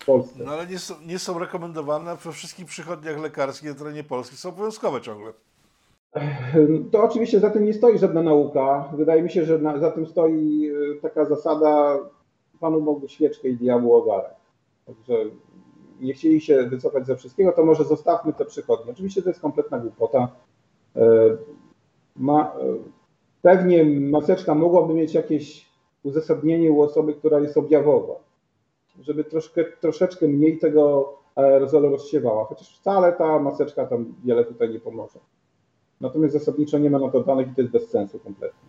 S3: w Polsce.
S2: No ale nie są, nie są rekomendowane we wszystkich przychodniach lekarskich na terenie Polski, są obowiązkowe ciągle.
S3: To oczywiście za tym nie stoi żadna nauka. Wydaje mi się, że na, za tym stoi y, taka zasada Panu Bogu świeczkę i diabłu ogarek. Także nie chcieli się wycofać ze wszystkiego, to może zostawmy te przychodnie. Oczywiście to jest kompletna głupota. E, Ma, e, pewnie maseczka mogłaby mieć jakieś uzasadnienie u osoby, która jest objawowa, żeby troszkę, troszeczkę mniej tego aerozolu rozsiewała, chociaż wcale ta maseczka tam wiele tutaj nie pomoże. Natomiast zasadniczo nie ma na to danych i to jest bez sensu kompletnie.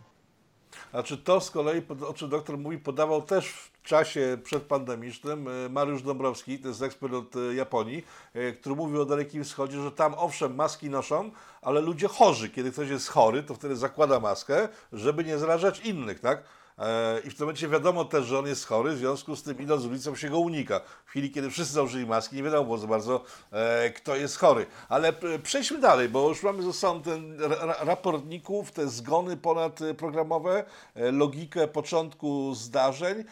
S2: Znaczy to z kolei, o czym doktor mówi, podawał też w czasie przedpandemicznym e, Mariusz Dąbrowski, to jest ekspert od e, Japonii, e, który mówił o Dalekim Wschodzie, że tam owszem maski noszą, ale ludzie chorzy, kiedy ktoś jest chory, to wtedy zakłada maskę, żeby nie zarażać innych, tak? E, I w tym momencie wiadomo też, że on jest chory, w związku z tym idąc ulicą się go unika. W chwili, kiedy wszyscy założyli maski, nie wiadomo było za bardzo, e, kto jest chory. Ale przejdźmy dalej, bo już mamy ze sobą ten ra- ra- raportników, te zgony ponadprogramowe, e, logikę początku zdarzeń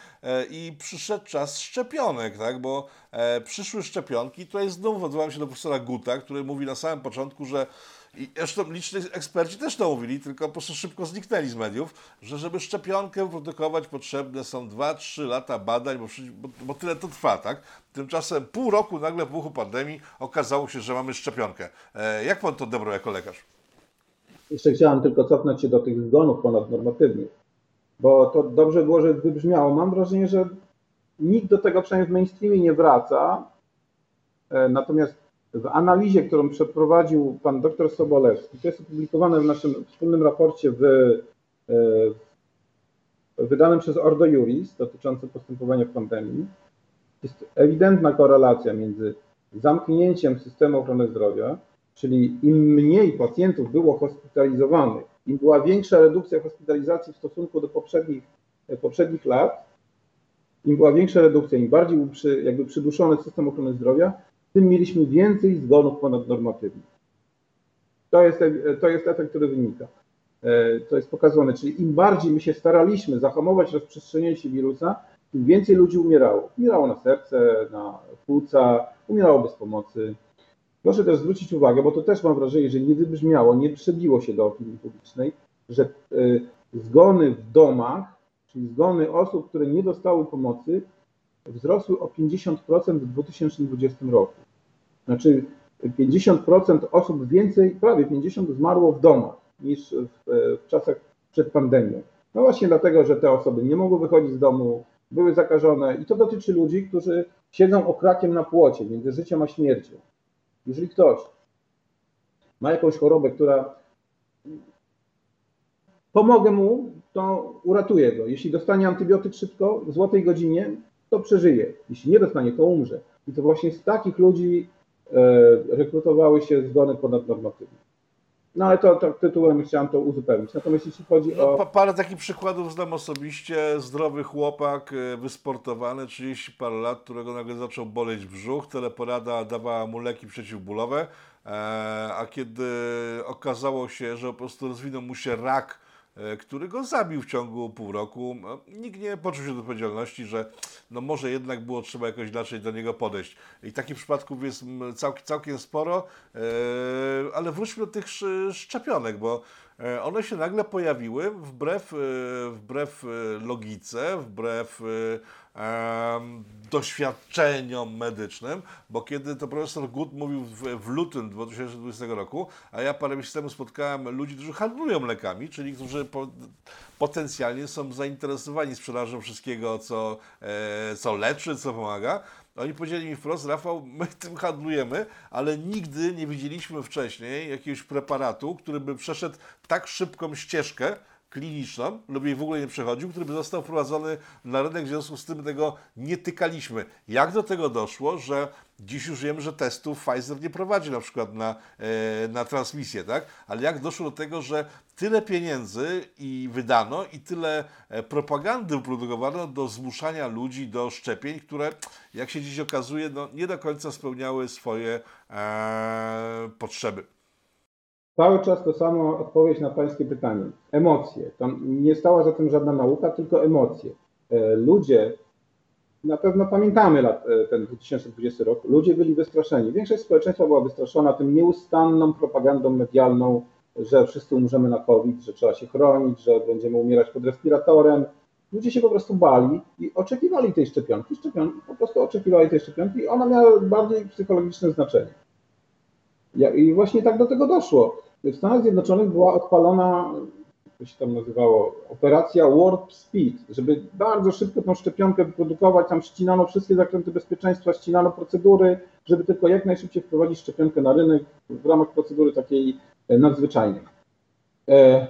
S2: i przyszedł czas szczepionek, tak? Bo przyszły szczepionki, tutaj znów odwołam się do profesora Guta, który mówi na samym początku, że i zresztą liczni eksperci też to mówili, tylko po prostu szybko zniknęli z mediów, że żeby szczepionkę produkować potrzebne są 2-3 lata badań, bo, bo, tyle to trwa, tak? Tymczasem pół roku nagle w wybuchu pandemii okazało się, że mamy szczepionkę. E, jak pan to odebrał jako lekarz?
S3: Jeszcze chciałem tylko cofnąć się do tych zgonów ponadnormatywnych, bo to dobrze było, że wybrzmiało. Mam wrażenie, że nikt do tego przynajmniej w mainstreamie nie wraca. E, Natomiast w analizie, którą przeprowadził pan dr Sobolewski, to jest opublikowane w naszym wspólnym raporcie w, e, wydanym przez Ordo Juris dotyczącym postępowania w pandemii, jest ewidentna korelacja między zamknięciem systemu ochrony zdrowia, czyli im mniej pacjentów było hospitalizowanych, im była większa redukcja hospitalizacji w stosunku do poprzednich, poprzednich lat, im była większa redukcja, im bardziej był przy, jakby przyduszony system ochrony zdrowia, tym mieliśmy więcej zgonów ponadnormatywnych. To jest, to jest efekt, który wynika. E, To jest pokazane, czyli im bardziej my się staraliśmy zahamować rozprzestrzenianie się wirusa, tym więcej ludzi umierało. Umierało na serce, na płuca, umierało bez pomocy. Proszę też zwrócić uwagę, bo to też mam wrażenie, że nie wybrzmiało, nie przebiło się do opinii publicznej, że y, zgony w domach, czyli zgony osób, które nie dostały pomocy, wzrosły o 50% w 2020 roku. Znaczy 50% osób więcej, prawie 50% zmarło w domach niż w, e, w czasach przed pandemią. No właśnie dlatego, że te osoby nie mogły wychodzić z domu, były zakażone i to dotyczy ludzi, którzy siedzą okrakiem na płocie między życiem a śmiercią. Jeżeli ktoś ma jakąś chorobę, która pomogę mu, to uratuję go. Jeśli dostanie antybiotyk szybko, w złotej godzinie, to przeżyje. Jeśli nie dostanie, to umrze. I to właśnie z takich ludzi e, rekrutowały się zgony ponadnormatywne. No ale to, to tytułem chciałem to uzupełnić. Natomiast jeśli chodzi
S2: No,
S3: o...
S2: pa, parę takich przykładów znam osobiście. Zdrowy chłopak, e, wysportowany, 30 parę lat, którego nagle zaczął boleć brzuch. Teleporada dawała mu leki przeciwbólowe, e, a kiedy okazało się, że po prostu rozwinął mu się rak, który go zabił w ciągu pół roku, no, nikt nie poczuł się do odpowiedzialności, że no może jednak było trzeba jakoś inaczej do niego podejść. I takich przypadków jest mm, całkiem, sporo, e, ale wróćmy do tych sz- szczepionek, bo E, One się nagle pojawiły wbrew, e, wbrew e, logice, wbrew e, doświadczeniom medycznym, bo kiedy to profesor Good mówił w, w lutym 2020 roku, a ja parę miesięcy temu spotkałem ludzi, którzy handlują lekami, czyli którzy po, potencjalnie są zainteresowani sprzedażą wszystkiego, co, e, co leczy, co pomaga. Oni powiedzieli mi wprost, Rafał, my tym handlujemy, ale nigdy nie widzieliśmy wcześniej jakiegoś preparatu, który by przeszedł tak szybką ścieżkę kliniczną, lub jej w ogóle nie przechodził, który by został wprowadzony na rynek, w związku z tym tego nie tykaliśmy. Jak do tego doszło, że dziś już wiemy, że testów Pfizer nie prowadzi na przykład na, e, na transmisję, tak? Ale jak doszło do tego, że tyle pieniędzy i wydano i tyle e, propagandy wyprodukowano do zmuszania ludzi do szczepień, które, jak się dziś okazuje, no, nie do końca spełniały swoje e, potrzeby.
S3: Cały czas to samo odpowiedź na Pańskie pytanie. Emocje. Tam nie stała za tym żadna nauka, tylko emocje. E, Ludzie, na pewno pamiętamy lat, e, ten 2020 rok, ludzie byli wystraszeni. Większość społeczeństwa była wystraszona tym nieustanną propagandą medialną, że wszyscy umrzemy na COVID, że trzeba się chronić, że będziemy umierać pod respiratorem. Ludzie się po prostu bali i oczekiwali tej szczepionki. Szczepionki po prostu oczekiwali tej szczepionki i ona miała bardziej psychologiczne znaczenie. I właśnie tak do tego doszło. W Stanach Zjednoczonych była odpalona, jak się tam nazywało, operacja Warp Speed, żeby bardzo szybko tą szczepionkę wyprodukować, tam ścinano wszystkie zakręty bezpieczeństwa, ścinano procedury, żeby tylko jak najszybciej wprowadzić szczepionkę na rynek w ramach procedury takiej e, nadzwyczajnej. E,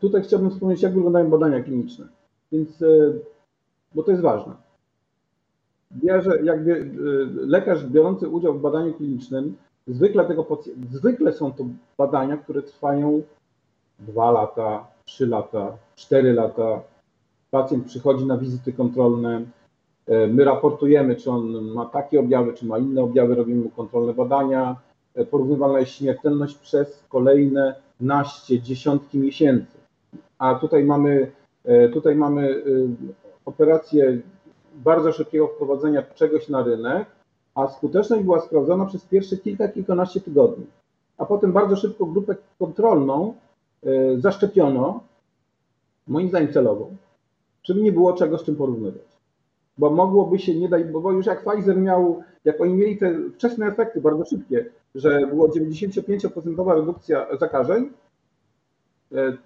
S3: Tutaj chciałbym wspomnieć, jak wyglądają badania kliniczne. Więc, e, bo to jest ważne. Bierze, jakby e, lekarz biorący udział w badaniu klinicznym, zwykle tego zwykle są to badania, które trwają 2 lata, 3 lata, 4 lata. Pacjent przychodzi na wizyty kontrolne. e, My raportujemy, czy on ma takie objawy, czy ma inne objawy, robimy mu kontrolne badania. E, Porównywalna jest śmiertelność przez kolejne naście, dziesiątki miesięcy. A tutaj mamy, tutaj mamy y, operację bardzo szybkiego wprowadzenia czegoś na rynek, a skuteczność była sprawdzona przez pierwsze kilka, kilkanaście tygodni. A potem bardzo szybko grupę kontrolną y, zaszczepiono, moim zdaniem celowo, żeby nie było czego z czym porównywać. Bo mogłoby się nie dać, bo już jak Pfizer miał, jak oni mieli te wczesne efekty bardzo szybkie, że było 95% redukcja zakażeń, y,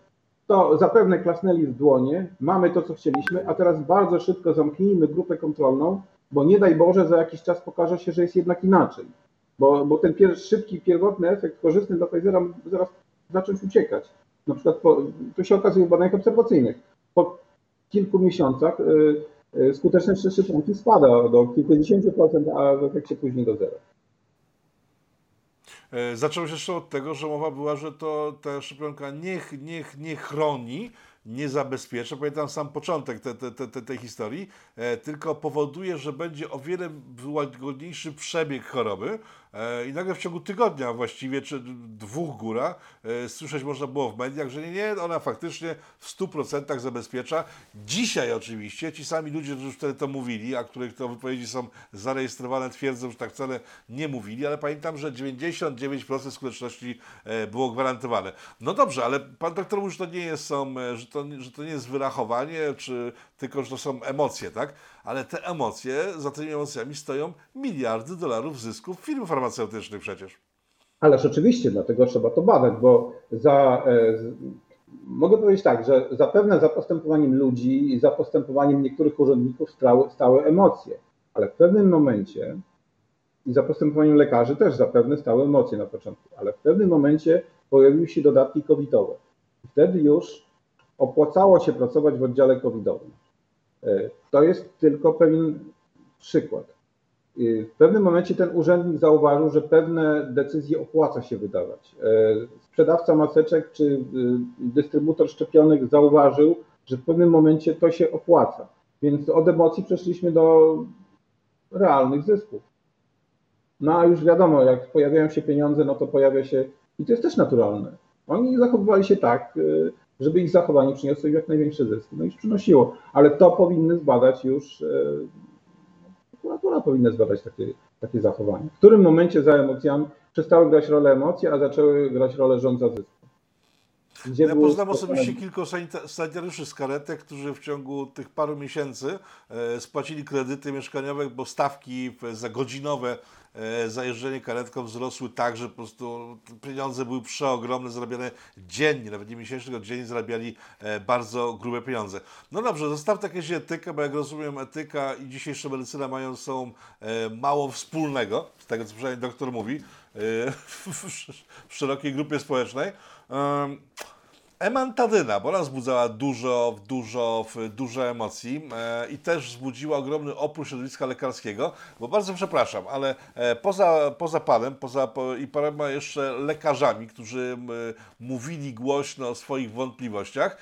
S3: to zapewne klasnęli w dłonie, mamy to, co chcieliśmy, a teraz bardzo szybko zamknijmy grupę kontrolną, bo nie daj Boże, za jakiś czas pokaże się, że jest jednak inaczej. Bo, bo ten pier, szybki, pierwotny efekt korzystny dla Pfizera zaraz zacząć uciekać. Na przykład po, to się okazuje w badaniach obserwacyjnych. Po kilku miesiącach y, y, skuteczność szczepionki spada do kilkudziesięciu procent, a w efekcie później do zera.
S2: E, Zaczęło się jeszcze od tego, że mowa była, że to ta szczepionka nie, nie, nie chroni, nie zabezpiecza, pamiętam sam początek te, te, te, te, tej historii, e, tylko powoduje, że będzie o wiele łagodniejszy przebieg choroby i nagle w ciągu tygodnia właściwie, czy dwóch góra, e, słyszeć można było w mediach, że nie, nie, ona faktycznie w 100% zabezpiecza. Dzisiaj oczywiście ci sami ludzie, którzy już wtedy to mówili, a których to wypowiedzi są zarejestrowane, twierdzą, że tak wcale nie mówili, ale pamiętam, że 99% skuteczności e, było gwarantowane. No dobrze, ale pan doktor mówi, że to nie jest, są, e, że to, że to nie jest wyrachowanie, czy tylko, że to są emocje, tak? Ale te emocje, za tymi emocjami stoją miliardy dolarów zysków firm farmaceutycznych przecież.
S3: Ależ oczywiście, dlatego trzeba to badać, bo za, e, z- mogę powiedzieć tak, że zapewne za postępowaniem ludzi i za postępowaniem niektórych urzędników stały, stały emocje, ale w pewnym momencie i za postępowaniem lekarzy też zapewne stały emocje na początku, ale w pewnym momencie pojawiły się dodatki covidowe. Wtedy już opłacało się pracować w oddziale covidowym. E, To jest tylko pewien przykład. Y, W pewnym momencie ten urzędnik zauważył, że pewne decyzje opłaca się wydawać. E, Sprzedawca maseczek czy dystrybutor szczepionek zauważył, że w pewnym momencie to się opłaca. Więc od emocji przeszliśmy do realnych zysków. No a już wiadomo, jak pojawiają się pieniądze, no to pojawia się, i to jest też naturalne. Oni zachowywali się tak, żeby ich zachowanie przyniosło jak największe zyski. No już przynosiło, ale to powinny zbadać już, y, prokuratura powinna zbadać takie, takie zachowanie. W którym momencie za emocjami przestały grać rolę emocje, a zaczęły grać rolę rządza zysku. Gdzie
S2: Ja poznam osobiście kilku sanita- sanitariuszy z karetek, którzy w ciągu tych paru miesięcy e, spłacili kredyty mieszkaniowe, bo stawki za godzinowe e, za jeżdżenie karetką wzrosły tak, że po prostu pieniądze były przeogromne, zarabiane dziennie, nawet nie miesięcznie, tylko dziennie zarabiali e, bardzo grube pieniądze. No dobrze, zostaw jakieś etykę, bo jak rozumiem, etyka i dzisiejsza medycyna mają sobą e, mało wspólnego, z tego co przynajmniej doktor mówi, w szerokiej grupie społecznej. Em, Emantadyna, bo ona wzbudzała dużo, dużo, dużo emocji e, i też wzbudziła ogromny opór środowiska lekarskiego, bo bardzo przepraszam, ale e, poza, poza panem poza, po, i paroma jeszcze lekarzami, którzy m, mówili głośno o swoich wątpliwościach,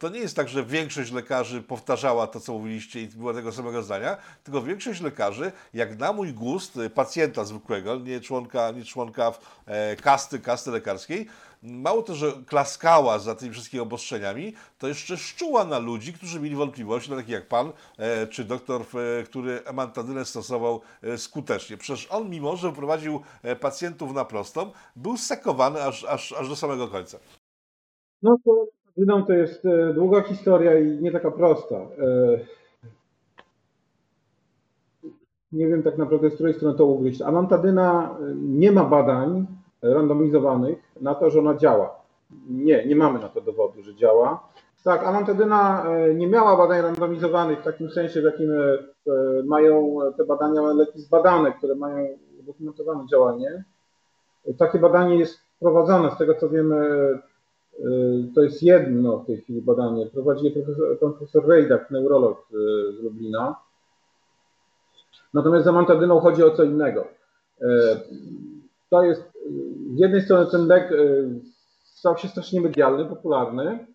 S2: to nie jest tak, że większość lekarzy powtarzała to, co mówiliście i była tego samego zdania, tylko większość lekarzy, jak na mój gust, y, pacjenta zwykłego, nie członka, nie członka e, kasty, kasty lekarskiej, mało to, że klaskała za tymi wszystkimi obostrzeniami, to jeszcze szczuła na ludzi, którzy mieli wątpliwości, no takich jak pan, e, czy doktor, e, który emantadynę stosował e, skutecznie. Przecież on, mimo że prowadził e, pacjentów na prostą, był sekowany aż, aż, aż do samego końca.
S3: No to Żydą to jest e, długa historia i nie taka prosta. E, Nie wiem tak naprawdę, z której strony to ugryźć. Amantadyna nie ma badań randomizowanych na to, że ona działa. Nie, nie mamy na to dowodu, że działa. Tak, amantadyna e, nie miała badań randomizowanych w takim sensie, w jakim e, e, mają te badania leki zbadane, które mają udokumentowane działanie. Takie badanie jest prowadzone, z tego co wiemy, To jest jedno w tej chwili badanie. Prowadzi je profesor, profesor Rejdak, neurolog z Lublina. Natomiast za mantadyną chodzi o co innego. To jest, y, z jednej strony ten lek y, stał się strasznie medialny, popularny,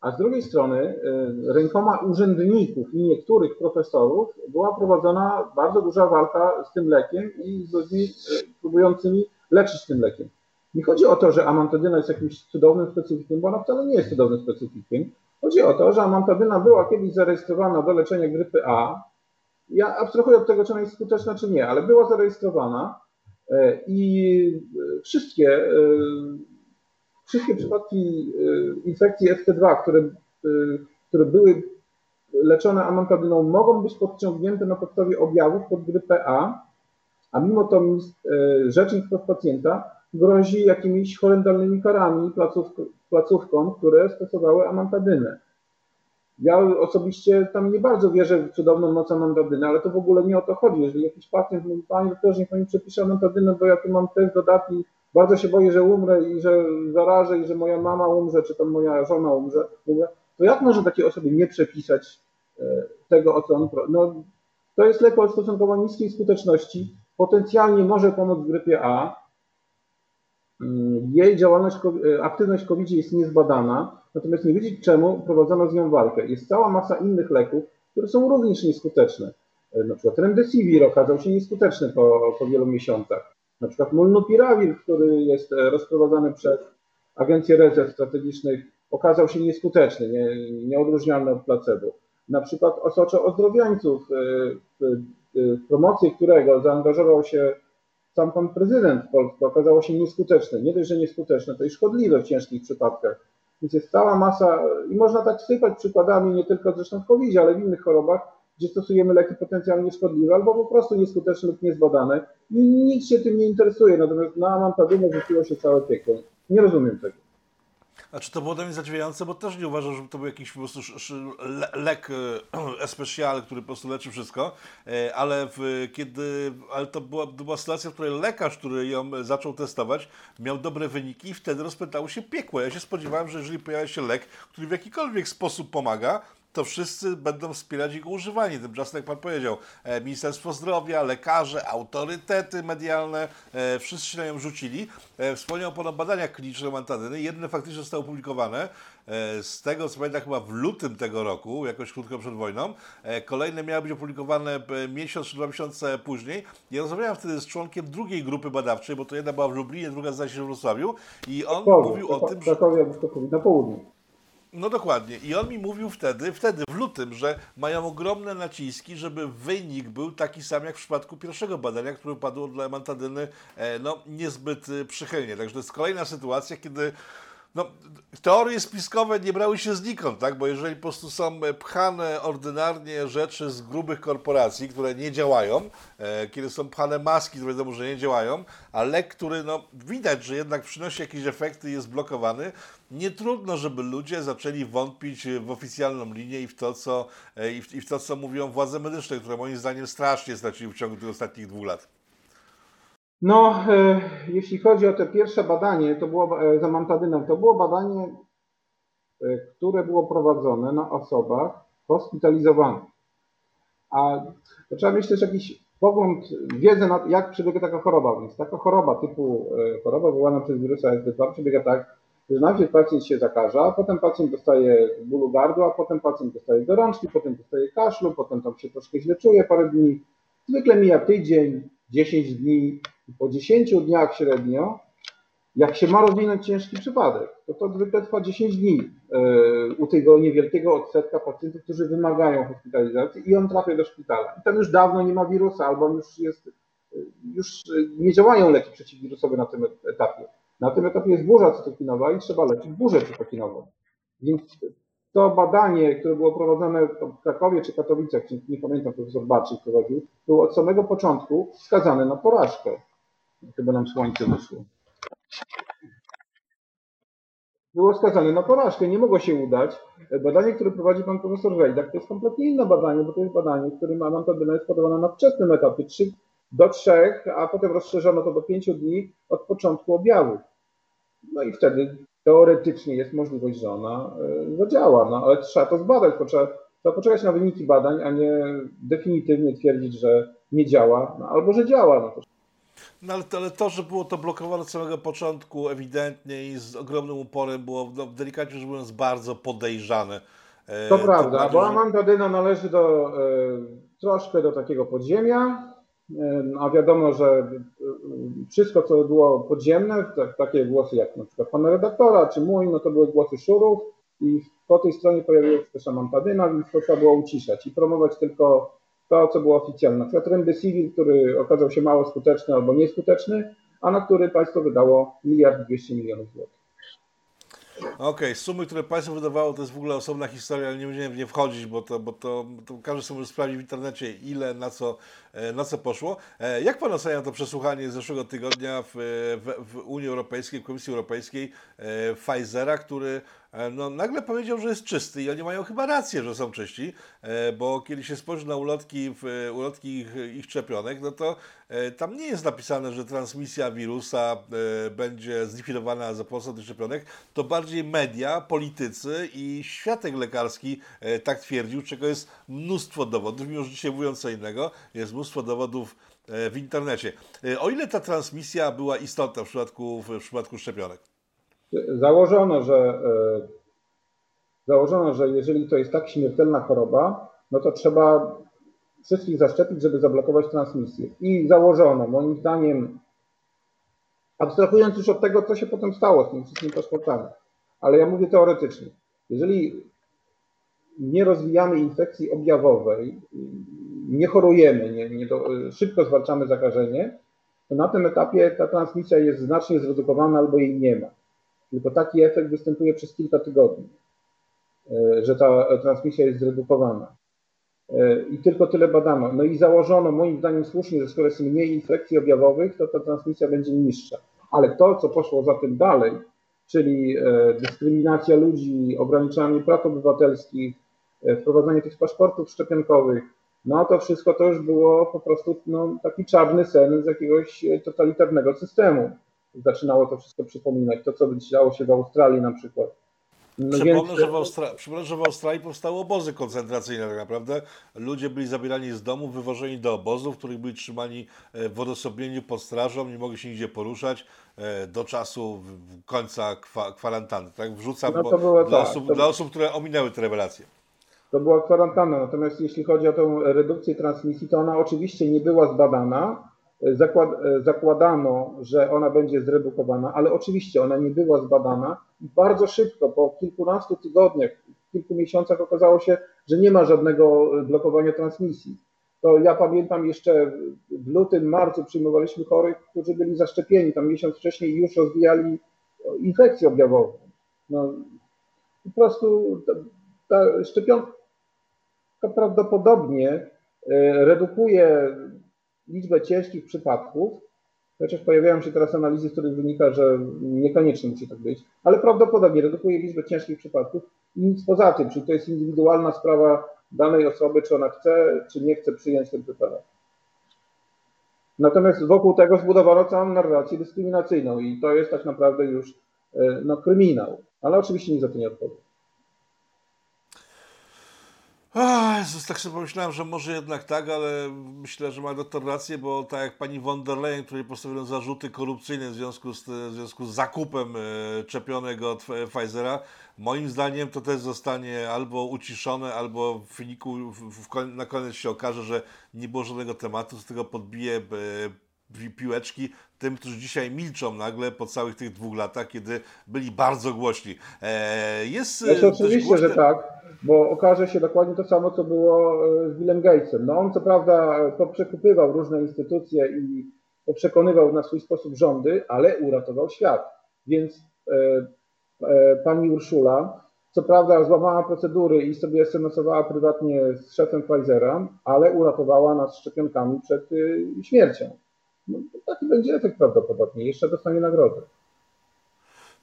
S3: a z drugiej strony y, rękoma urzędników i niektórych profesorów była prowadzona bardzo duża walka z tym lekiem i z ludźmi próbującymi leczyć tym lekiem. Nie chodzi o to, że amantadyna jest jakimś cudownym specyfikiem, bo ona wcale nie jest cudownym specyfikiem. Chodzi o to, że amantadyna była kiedyś zarejestrowana do leczenia grypy A. Ja abstrahuję od tego, czy ona jest skuteczna, czy nie, ale była zarejestrowana i e, wszystkie, e, wszystkie przypadki e, infekcji FC2, które, e, które były leczone amantadyną, mogą być podciągnięte na podstawie objawów pod grypę A, a mimo to e, Rzecznik Praw Pacjenta grozi jakimiś horrendalnymi karami placówk- placówkom, które stosowały amantadynę. Ja osobiście tam nie bardzo wierzę w cudowną moc amantadyny, ale to w ogóle nie o to chodzi. Jeżeli jakiś pacjent mówi, panie doktorze, niech pani przepisze amantadynę, bo ja tu mam test dodatni, bardzo się boję, że umrę i że zarażę i że moja mama umrze, czy tam moja żona umrze, to jak może takiej osobie nie przepisać e, tego, o co on. No, to jest lek o stosunkowo niskiej skuteczności, potencjalnie może pomóc w grypie A, Mm, jej działalność, e, aktywność w COVID jest niezbadana, natomiast nie wiedzieć czemu prowadzono z nią walkę. Jest cała masa innych leków, które są również nieskuteczne. E, Na przykład Remdesivir okazał się nieskuteczny po, po wielu miesiącach. Na przykład Molnupiravir, który jest e, rozprowadzany przez Agencję Rezerw Strategicznych, okazał się nieskuteczny, nie, nieodróżnialny od placebo. Na przykład Osocze Ozdrowieńców, e, w, w promocję którego zaangażował się sam pan prezydent Polski okazało się nieskuteczne. Nie dość, że nieskuteczne, to i szkodliwe w ciężkich przypadkach. Więc jest cała masa, i można tak sypać przykładami, nie tylko zresztą w covid ale w innych chorobach, gdzie stosujemy leki potencjalnie szkodliwe albo po prostu nieskuteczne lub niezbadane i nikt się tym nie interesuje. Natomiast na amantadynę rzuciło się całe piekło. Nie rozumiem tego.
S2: Znaczy to było dla mnie zadziwiające, bo też nie uważam, że to był jakiś po prostu lek e, especial, który po prostu leczy wszystko, e, ale w, kiedy, ale to była, to była sytuacja, w której lekarz, który ją zaczął testować, miał dobre wyniki i wtedy rozpętało się piekło. Ja się spodziewałem, że jeżeli pojawia się lek, który w jakikolwiek sposób pomaga, to wszyscy będą wspierać jego używanie. Tymczasem, jak pan powiedział, e, Ministerstwo Zdrowia, lekarze, autorytety medialne, e, wszyscy się na nią rzucili. E, Wspomniał pan o badaniach klinicznych mantadyny. Jedne faktycznie zostały opublikowane. E, Z tego, co pamiętam, chyba w lutym tego roku, jakoś krótko przed wojną. E, Kolejne miały być opublikowane e, miesiąc czy dwa miesiące później. Ja rozmawiałem wtedy z członkiem drugiej grupy badawczej, bo to jedna była w Lublinie, druga zdaje się w Wrocławiu. I on mówił o tym, że...
S3: Na południu.
S2: No dokładnie. I on mi mówił wtedy, wtedy w lutym, że mają ogromne naciski, żeby wynik był taki sam jak w przypadku pierwszego badania, które padło dla mantadyny e, no, niezbyt e, przychylnie. Także to jest kolejna sytuacja, kiedy no, teorie spiskowe nie brały się znikąd, tak? Bo jeżeli po prostu są pchane ordynarnie rzeczy z grubych korporacji, które nie działają, e, kiedy są pchane maski, to wiadomo, że nie działają, a lek, który no, widać, że jednak przynosi jakieś efekty jest blokowany, nie trudno, żeby ludzie zaczęli wątpić w oficjalną linię i w to, co, e, i w, i w to, co mówią władze medyczne, które moim zdaniem strasznie straciły w ciągu tych ostatnich dwóch lat.
S3: No, e, jeśli chodzi o te pierwsze badanie, to było e, za mantadynem, to było badanie, e, które było prowadzone na osobach hospitalizowanych. A to trzeba mieć też jakiś pogląd, wiedzę, na, jak przebiega taka choroba. Więc taka choroba typu choroba wywołana przez wirusa SB2 przebiega tak, że najpierw pacjent się zakaża, potem pacjent dostaje bólu gardła, a potem pacjent dostaje gorączki, potem dostaje kaszlu, potem tam się troszkę źle czuje parę dni. Zwykle mija tydzień, 10 dni po 10 dniach średnio, jak się ma rozwinąć ciężki przypadek, to to zwykle trwa 10 dni e, u tego niewielkiego odsetka pacjentów, którzy wymagają hospitalizacji i on trafia do szpitala. I tam już dawno nie ma wirusa, albo już jest, e, już e, nie działają leki przeciwwirusowe na tym etapie. Na tym etapie jest burza cytokinowa i trzeba leczyć burzę cytokinową. Więc to badanie, które było prowadzone w Krakowie czy Katowicach, nie pamiętam, profesor Baczyk prowadził, było od samego początku skazane na porażkę. Chyba nam słońce wyszło. Było skazane na porażkę, nie mogło się udać. Badanie, które prowadzi pan profesor Wejdak, to jest kompletnie inne badanie, bo to jest badanie, w którym amantadyna jest podawana na wczesnym etapie 3 do 3, a potem rozszerzono to do 5 dni od początku objawów. No i wtedy teoretycznie jest możliwość, że ona y, zadziała, no ale trzeba to zbadać, bo trzeba, trzeba poczekać na wyniki badań, a nie definitywnie twierdzić, że nie działa, no, albo że działa. No to
S2: No ale, to- ale to, że było to blokowane od samego początku ewidentnie i z ogromnym uporem było, no, delikatnie rzecz mówiąc, bardzo podejrzane. E,
S3: To prawda, bo
S2: że-
S3: amantadyna należy do, e, troszkę do takiego podziemia, e, a wiadomo, że e, wszystko, co było podziemne, tak, takie głosy jak na przykład pana redaktora czy mój, no to były głosy szurów i po tej stronie pojawiła się też amantadyna, więc to trzeba było uciszać i promować tylko to, co było oficjalne. Na przykład Remdesivir, który okazał się mało skuteczny albo nieskuteczny, a na który państwo wydało miliard dwieście milionów złotych.
S2: Okej, sumy, które państwo wydawało, to jest w ogóle osobna historia, ale nie będziemy w nie wchodzić, bo to, bo to, to każdy sobie może sprawdzić w internecie, ile, na co, e, na co poszło. E, Jak pan ocenia to przesłuchanie z zeszłego tygodnia w, w, w Unii Europejskiej, w Komisji Europejskiej e, Pfizera, który e, no, nagle powiedział, że jest czysty i oni mają chyba rację, że są czyści, e, bo kiedy się spojrzy na ulotki, w, ulotki ich, ich szczepionek, no to e, tam nie jest napisane, że transmisja wirusa e, będzie zlikwidowana za pomocą tych szczepionek, to bardziej media, politycy i światek lekarski e, tak twierdził, czego jest mnóstwo dowodów, mimo że dzisiaj mówią co innego, jest mnóstwo dowodów e, w internecie. E, O ile ta transmisja była istotna w przypadku, w przypadku szczepionek?
S3: Założono, że e, założono, że jeżeli to jest tak śmiertelna choroba, no to trzeba wszystkich zaszczepić, żeby zablokować transmisję. I założono, moim zdaniem, abstrahując już od tego, co się potem stało z tymi wszystkimi paszportami, ale ja mówię teoretycznie, jeżeli nie rozwijamy infekcji objawowej, nie chorujemy, nie, nie do, szybko zwalczamy zakażenie, to na tym etapie ta transmisja jest znacznie zredukowana albo jej nie ma. Tylko taki efekt występuje przez kilka tygodni, e, że ta transmisja jest zredukowana. E, I tylko tyle badano. No i założono, moim zdaniem słusznie, że skoro jest mniej infekcji objawowych, to ta transmisja będzie niższa. Ale to, co poszło za tym dalej, czyli e, dyskryminacja ludzi, ograniczanie praw obywatelskich, wprowadzanie tych paszportów szczepionkowych, no to wszystko to już było po prostu no, taki czarny sen z jakiegoś totalitarnego systemu. Zaczynało to wszystko przypominać, to co działo się w Australii na przykład. No
S2: Przypomnę,
S3: więc-
S2: że w Austra- przypomnę, że w Australii powstały obozy koncentracyjne tak naprawdę. Ludzie byli zabierani z domu, wywożeni do obozów, w których byli trzymani e, w odosobnieniu pod strażą, nie mogli się nigdzie poruszać e, do czasu końca kwa, kwarantanny. Tak? Wrzucam
S3: No to było
S2: dla,
S3: tak,
S2: osób,
S3: to-
S2: dla osób, które ominęły te rewelacje.
S3: To była kwarantanna, natomiast jeśli chodzi o tę redukcję transmisji, to ona oczywiście nie była zbadana. Zakład, zakładano, że ona będzie zredukowana, ale oczywiście ona nie była zbadana i bardzo szybko, po kilkunastu tygodniach, kilku miesiącach okazało się, że nie ma żadnego blokowania transmisji. To ja pamiętam jeszcze w lutym, marcu przyjmowaliśmy chorych, którzy byli zaszczepieni tam miesiąc wcześniej już rozwijali infekcję objawową. No, po prostu ta, ta szczepionka prawdopodobnie e, redukuje liczbę ciężkich przypadków, chociaż pojawiają się teraz analizy, z których wynika, że niekoniecznie musi tak być, ale prawdopodobnie redukuje liczbę ciężkich przypadków i nic poza tym, czyli to jest indywidualna sprawa danej osoby, czy ona chce, czy nie chce przyjąć ten preparat. Natomiast wokół tego zbudowano całą narrację dyskryminacyjną i to jest tak naprawdę już e, no, kryminał, ale oczywiście nikt za to nie odpowie.
S2: Ach, Jezus, tak sobie pomyślałem, że może jednak tak, ale myślę, że ma doktor rację, bo tak jak pani von der Leyen, której postawiono zarzuty korupcyjne w związku z, w związku z zakupem e, czepionek od Pfizera, moim zdaniem to też zostanie albo uciszone, albo w wyniku w, w, na koniec się okaże, że nie było żadnego tematu, z tego podbije e, piłeczki tym, którzy dzisiaj milczą nagle po całych tych dwóch latach, kiedy byli bardzo głośni. E, jest e,
S3: Znaczy, oczywiście,
S2: głośne-
S3: że tak, bo okaże się dokładnie to samo, co było e, z Billem Gatesem. No on co prawda poprzekupywał różne instytucje i poprzekonywał na swój sposób rządy, ale uratował świat. Więc e, e, pani Urszula, co prawda złamała procedury i sobie SMS-owała prywatnie z szefem Pfizera, ale uratowała nas szczepionkami przed y, śmiercią. No, taki będzie efekt prawdopodobnie. Jeszcze dostanie nagrodę.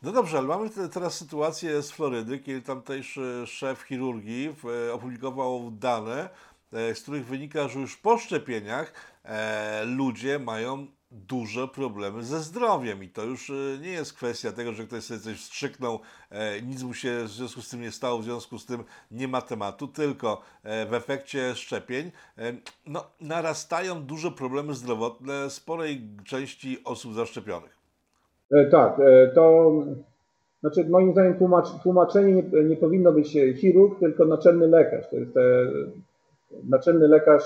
S2: No dobrze, ale mamy te, teraz sytuację z Florydy, kiedy tamtejszy szef chirurgii e, opublikował dane, e, z których wynika, że już po szczepieniach e, ludzie mają duże problemy ze zdrowiem i to już e, nie jest kwestia tego, że ktoś sobie coś wstrzyknął, e, nic mu się w związku z tym nie stało, w związku z tym nie ma tematu, tylko e, w efekcie szczepień no, narastają duże problemy zdrowotne sporej części osób zaszczepionych.
S3: Tak, to znaczy moim zdaniem tłumacz, tłumaczenie nie, nie powinno być chirurg, tylko naczelny lekarz. To jest e, naczelny lekarz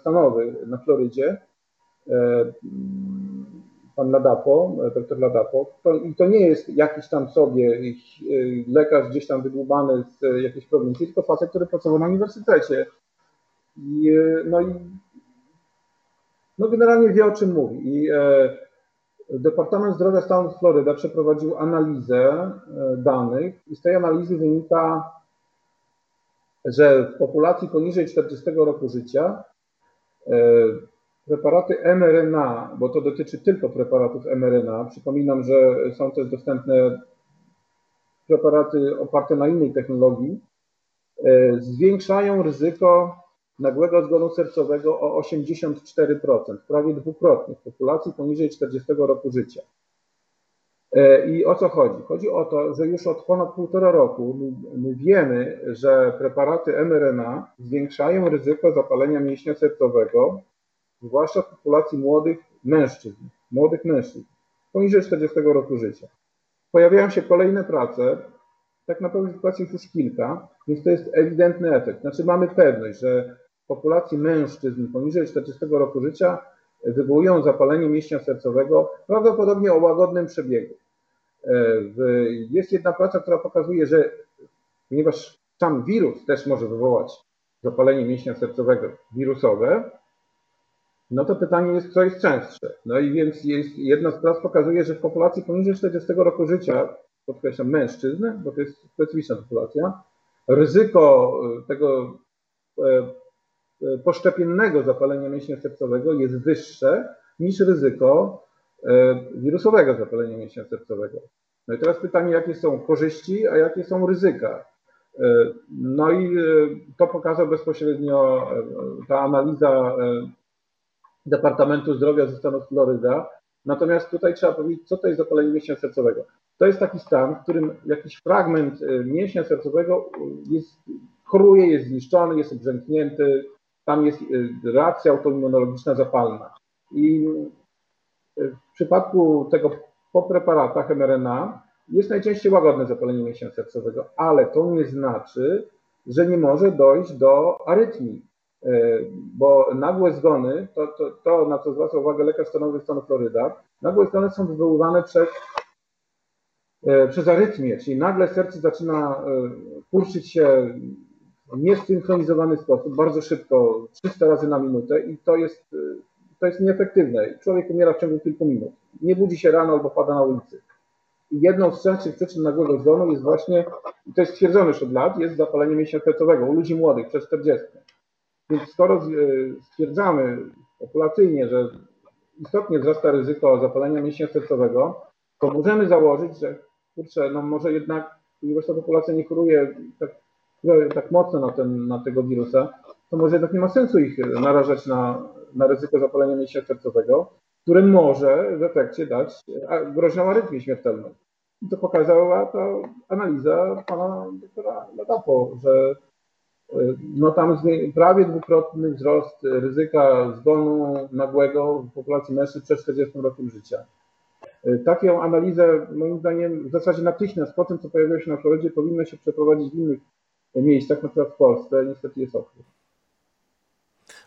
S3: stanowy na Florydzie, pan Ladapo, e, doktor Ladapo. To, to nie jest jakiś tam sobie e, lekarz gdzieś tam wydłubany z e, jakiejś prowincji, tylko facet, który pracował na uniwersytecie. I, e, no i no generalnie wie o czym mówi. I e, Departament Zdrowia Stanu Floryda przeprowadził analizę e, danych i z tej analizy wynika, że w populacji poniżej 40 roku życia e, preparaty mRNA, bo to dotyczy tylko preparatów mRNA, przypominam, że są też dostępne preparaty oparte na innej technologii, e, zwiększają ryzyko nagłego zgonu sercowego o 84%, prawie dwukrotnie w populacji poniżej 40 roku życia. E, I o co chodzi? Chodzi o to, że już od ponad półtora roku my, my wiemy, że preparaty mRNA zwiększają ryzyko zapalenia mięśnia sercowego, zwłaszcza w populacji młodych mężczyzn, młodych mężczyzn, poniżej 40 roku życia. Pojawiają się kolejne prace, tak naprawdę sytuacji już kilka, więc to jest ewidentny efekt. Znaczy mamy pewność, że w populacji mężczyzn poniżej 40 roku życia wywołują zapalenie mięśnia sercowego, prawdopodobnie o łagodnym przebiegu. E, Jest jedna praca, która pokazuje, że ponieważ sam wirus też może wywołać zapalenie mięśnia sercowego wirusowe, no to pytanie jest, co jest częstsze. No i więc jest, jedna z prac pokazuje, że w populacji poniżej 40 roku życia, podkreślam mężczyzn, bo to jest specyficzna populacja, ryzyko e, tego e, e, poszczepiennego zapalenia mięśnia sercowego jest wyższe niż ryzyko wirusowego zapalenia mięśnia sercowego. No i teraz pytanie, jakie są korzyści, a jakie są ryzyka. No i to pokazał bezpośrednio ta analiza Departamentu Zdrowia ze stanu Floryda. Natomiast tutaj trzeba powiedzieć, co to jest zapalenie mięśnia sercowego. to jest taki stan, w którym jakiś fragment mięśnia sercowego jest, choruje, jest zniszczony, jest obrzęknięty, tam jest reakcja autoimmunologiczna zapalna. I w przypadku tego po preparatach mRNA jest najczęściej łagodne zapalenie mięśnia sercowego, ale to nie znaczy, że nie może dojść do arytmii, e, bo nagłe zgony, to, to, to na co zwraca uwagę lekarz stanowy stanu Floryda, nagłe zgony są wywoływane przez, e, przez arytmię, czyli nagle serce zaczyna e, kurczyć się w niesynchronizowany sposób, bardzo szybko, 300 razy na minutę i to jest, to jest nieefektywne. Człowiek umiera w ciągu kilku minut. Nie budzi się rano albo pada na ulicy jedną z częstszych przyczyn nagłego zgonu jest właśnie, to jest stwierdzone już od lat, jest zapalenie mięśnia sercowego u ludzi młodych przez 40. Więc skoro e, stwierdzamy populacyjnie, że istotnie wzrasta ryzyko zapalenia mięśnia sercowego, to możemy założyć, że kurczę, no może jednak reszta populacja nie choruje tak, tak mocno na, ten, na tego wirusa, to może jednak nie ma sensu ich narażać na, na ryzyko zapalenia mięśnia sercowego, które może w efekcie dać groźną arytmię śmiertelną. I to pokazała ta analiza pana doktora Ladapo, że no tam prawie dwukrotny wzrost ryzyka zgonu nagłego w populacji mężczyzn przed 40 rokiem życia. Taką analizę, moim zdaniem, w zasadzie natychmiast po tym, co pojawiło się na Florydzie, powinno się przeprowadzić w innych miejscach, na przykład w Polsce. Niestety jest okres.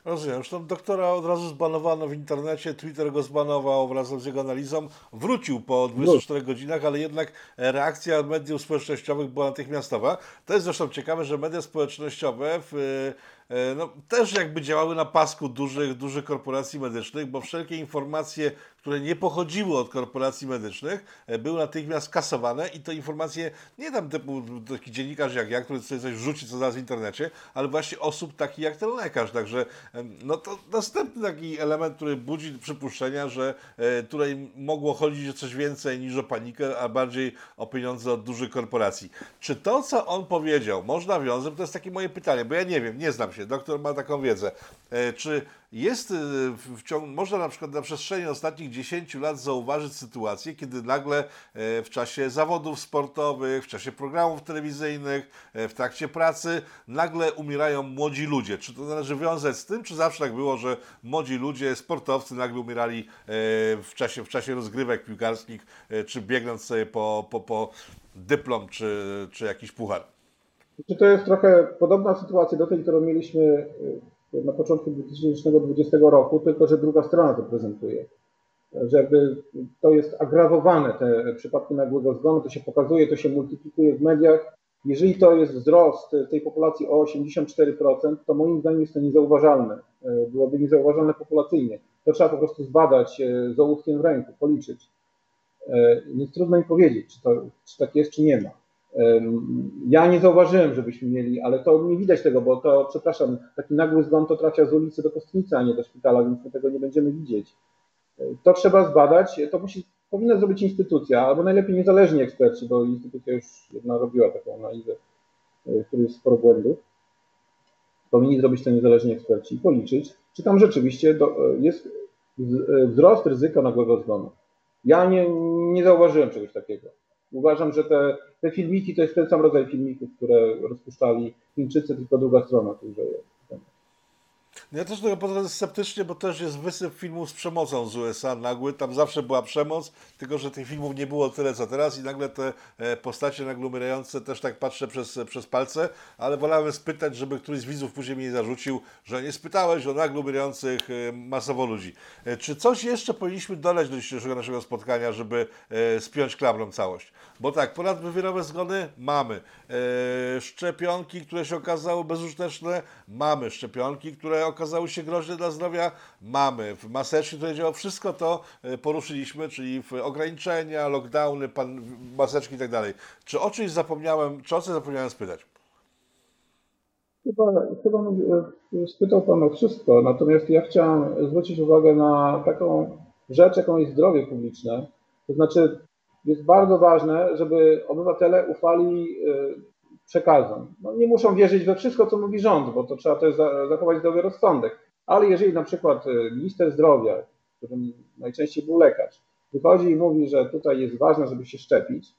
S2: Rozumiem. Zresztą doktora od razu zbanowano w internecie, Twitter go zbanował wraz z jego analizą. Wrócił po 24 godzinach, ale jednak reakcja mediów społecznościowych była natychmiastowa. To jest zresztą ciekawe, że media społecznościowe w no, też jakby działały na pasku dużych, dużych korporacji medycznych, bo wszelkie informacje, które nie pochodziły od korporacji medycznych, e, były natychmiast kasowane i to informacje nie tam typu taki dziennikarz jak ja, który sobie coś rzuci co zaraz w internecie, ale właśnie osób takich jak ten lekarz. Także no to następny taki element, który budzi przypuszczenia, że e, tutaj mogło chodzić o coś więcej niż o panikę, a bardziej o pieniądze od dużych korporacji. Czy to, co on powiedział, można wiązać, to jest takie moje pytanie, bo ja nie wiem, nie znam się, doktor ma taką wiedzę. E, czy jest e, w ciągu, można na przykład na przestrzeni ostatnich 10 lat zauważyć sytuację, kiedy nagle e, w czasie zawodów sportowych, w czasie programów telewizyjnych, w trakcie pracy, nagle umierają młodzi ludzie. Czy to należy wiązać z tym, czy zawsze tak było, że młodzi ludzie, sportowcy nagle umierali w czasie, w czasie rozgrywek piłkarskich, czy biegnąc sobie po, po, po dyplom, czy, czy jakiś puchar?
S3: Czy to jest trochę podobna sytuacja do tej, którą mieliśmy y, na początku 2020 roku, tylko że druga strona to prezentuje. Że jakby to jest agrawowane, te przypadki nagłego zgonu, to się pokazuje, to się multiplikuje w mediach. Jeżeli to jest wzrost tej populacji o 84%, to moim zdaniem jest to niezauważalne. Y, byłoby niezauważalne populacyjnie. To trzeba po prostu zbadać y, z ołówkiem w ręku, policzyć. Więc trudno mi powiedzieć, czy, to, czy tak jest, czy nie ma. Ja nie zauważyłem, żebyśmy mieli, ale to nie widać tego, bo to, przepraszam, taki nagły zgon to trafia z ulicy do kostnicy, a nie do szpitala, więc my tego nie będziemy widzieć. To trzeba zbadać, to musi, powinna zrobić instytucja, albo najlepiej niezależni eksperci, bo instytucja już jedna robiła taką analizę, e, w której jest sporo błędów. Powinni zrobić to niezależni eksperci i policzyć, czy tam rzeczywiście do, e, jest e, wzrost ryzyka nagłego zgonu. Ja nie, nie zauważyłem czegoś takiego. Uważam, że te, te filmiki to jest ten sam rodzaj filmików, które rozpuszczali Chińczycy, tylko druga strona tu jest.
S2: Ja też tego podchodzę sceptycznie, bo też jest wysyp filmów z przemocą z USA nagły. Tam zawsze była przemoc, tylko że tych filmów nie było tyle co teraz i nagle te e, postacie nagle umierające też tak patrzę przez, przez palce, ale wolałem spytać, żeby któryś z widzów później mi nie zarzucił, że nie spytałeś o nagle umierających e, masowo ludzi. E, czy coś jeszcze powinniśmy dodać do dzisiejszego naszego spotkania, żeby spiąć klabrą całość? Bo tak, ponadwywiarowe zgony mamy. Szczepionki, które się okazały bezużyteczne, mamy. Szczepionki, które okazały się groźne dla zdrowia, mamy. W maseczki, które działa, wszystko to e, poruszyliśmy, czyli ograniczenia, lockdowny, pan, maseczki i tak dalej. Czy o czymś zapomniałem, czy o coś zapomniałem spytać?
S3: Chyba, chyba e, spytał Pan o wszystko, natomiast ja chciałem zwrócić uwagę na taką rzecz, jaką jest zdrowie publiczne. To znaczy, jest bardzo ważne, żeby obywatele ufali e, przekazom. No, nie muszą wierzyć we wszystko, co mówi rząd, bo to trzeba też zachować zdrowy rozsądek. Ale jeżeli na przykład y, minister zdrowia, którym najczęściej był lekarz, wychodzi i mówi, że tutaj jest ważne, żeby się szczepić,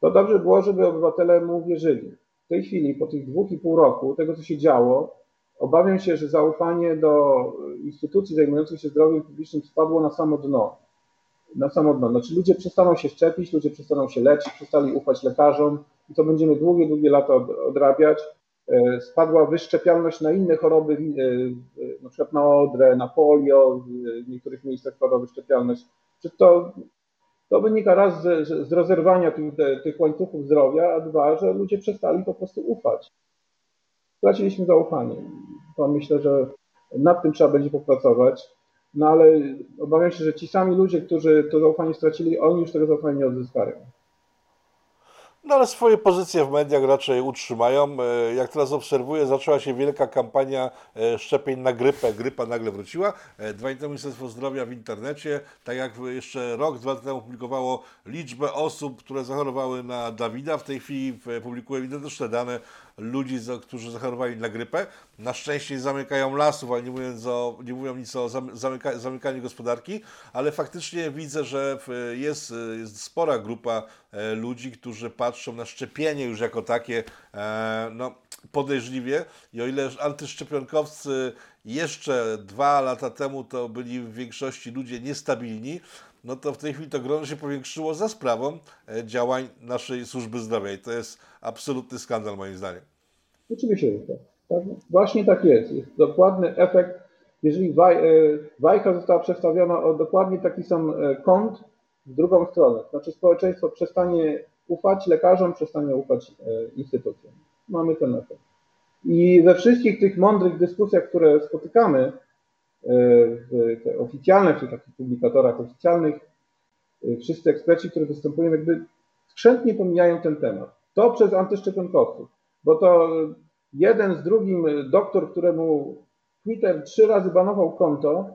S3: to dobrze było, żeby obywatele mu wierzyli. W tej chwili, po tych dwóch i pół roku, tego co się działo, obawiam się, że zaufanie do instytucji zajmujących się zdrowiem publicznym spadło na samo dno. Na samo dno. Znaczy ludzie przestaną się szczepić, ludzie przestaną się leczyć, przestali ufać lekarzom i to będziemy długie, długie lata odrabiać. E, spadła wyszczepialność na inne choroby, e, e, na przykład na odrę, na polio, w niektórych miejscach spadła wyszczepialność. Czy to, to wynika raz z, z rozerwania tych, tych łańcuchów zdrowia, a dwa, że ludzie przestali po prostu ufać. Straciliśmy zaufanie. To myślę, że nad tym trzeba będzie popracować. No ale obawiam się, że ci sami ludzie, którzy to zaufanie stracili, oni już tego zaufania nie odzyskają.
S2: No ale swoje pozycje w mediach raczej utrzymają. E, jak teraz obserwuję, zaczęła się wielka kampania e, szczepień na grypę. Grypa nagle wróciła. E, dwa dni temu Ministerstwo Zdrowia w internecie, tak jak jeszcze rok, dwa lata temu publikowało liczbę osób, które zachorowały na Dawida. W tej chwili publikuje identyczne dane ludzi, którzy zachorowali na grypę. Na szczęście nie zamykają lasów, ale nie, mówiąc o, nie mówią nic o zamyka, zamykaniu gospodarki, ale faktycznie widzę, że jest, jest spora grupa e, ludzi, którzy patrzą na szczepienie już jako takie e, no, podejrzliwie i o ile antyszczepionkowcy jeszcze dwa lata temu to byli w większości ludzie niestabilni, no to w tej chwili to grono się powiększyło za sprawą e, działań naszej służby zdrowia i to jest absolutny skandal moim zdaniem.
S3: Oczywiście, że tak. tak. Właśnie tak jest. Jest dokładny efekt, jeżeli waj, e, wajcha została przestawiona o dokładnie taki sam e, kąt w drugą stronę. Znaczy społeczeństwo przestanie ufać lekarzom, przestanie ufać instytucjom. Mamy ten efekt. I we wszystkich tych mądrych dyskusjach, które spotykamy, w oficjalnych, czy takich publikatorach oficjalnych, y, wszyscy eksperci, którzy występują, jakby skrzętnie pomijają ten temat. To przez antyszczepionkowców, bo to jeden z drugim doktor, któremu Twitter trzy razy banował konto,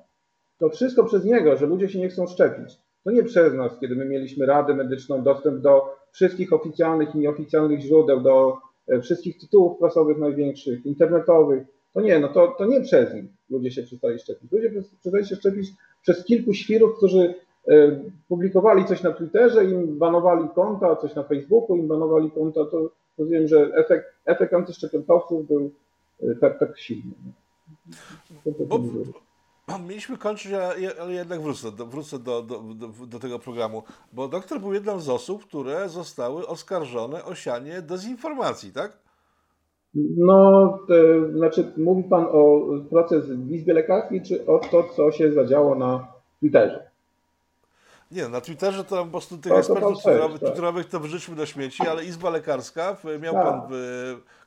S3: to wszystko przez niego, że ludzie się nie chcą szczepić. To nie przez nas, kiedy my mieliśmy radę medyczną, dostęp do wszystkich oficjalnych i nieoficjalnych źródeł, do e, wszystkich tytułów prasowych największych, internetowych. To nie, no to, to nie przez nich ludzie się przestali szczepić. Ludzie przestali się szczepić przez kilku świrów, którzy e, publikowali coś na Twitterze, im banowali konta, coś na Facebooku, im banowali konta, to rozumiem, że efekt, efekt antyszczepionkowców był e, tak, tak silny.
S2: Mieliśmy kończyć, ale jednak wrócę, do, wrócę do, do, do, do, tego programu, bo doktor był jedną z osób, które zostały oskarżone o sianie dezinformacji, tak?
S3: No, to, znaczy mówi Pan o proces w Izbie Lekarskiej, czy o to, co się zadziało na Twitterze?
S2: Nie, na Twitterze to po prostu tych to, ekspertów tak. to wyrzućmy do śmieci, ale Izba Lekarska, miał tak. Pan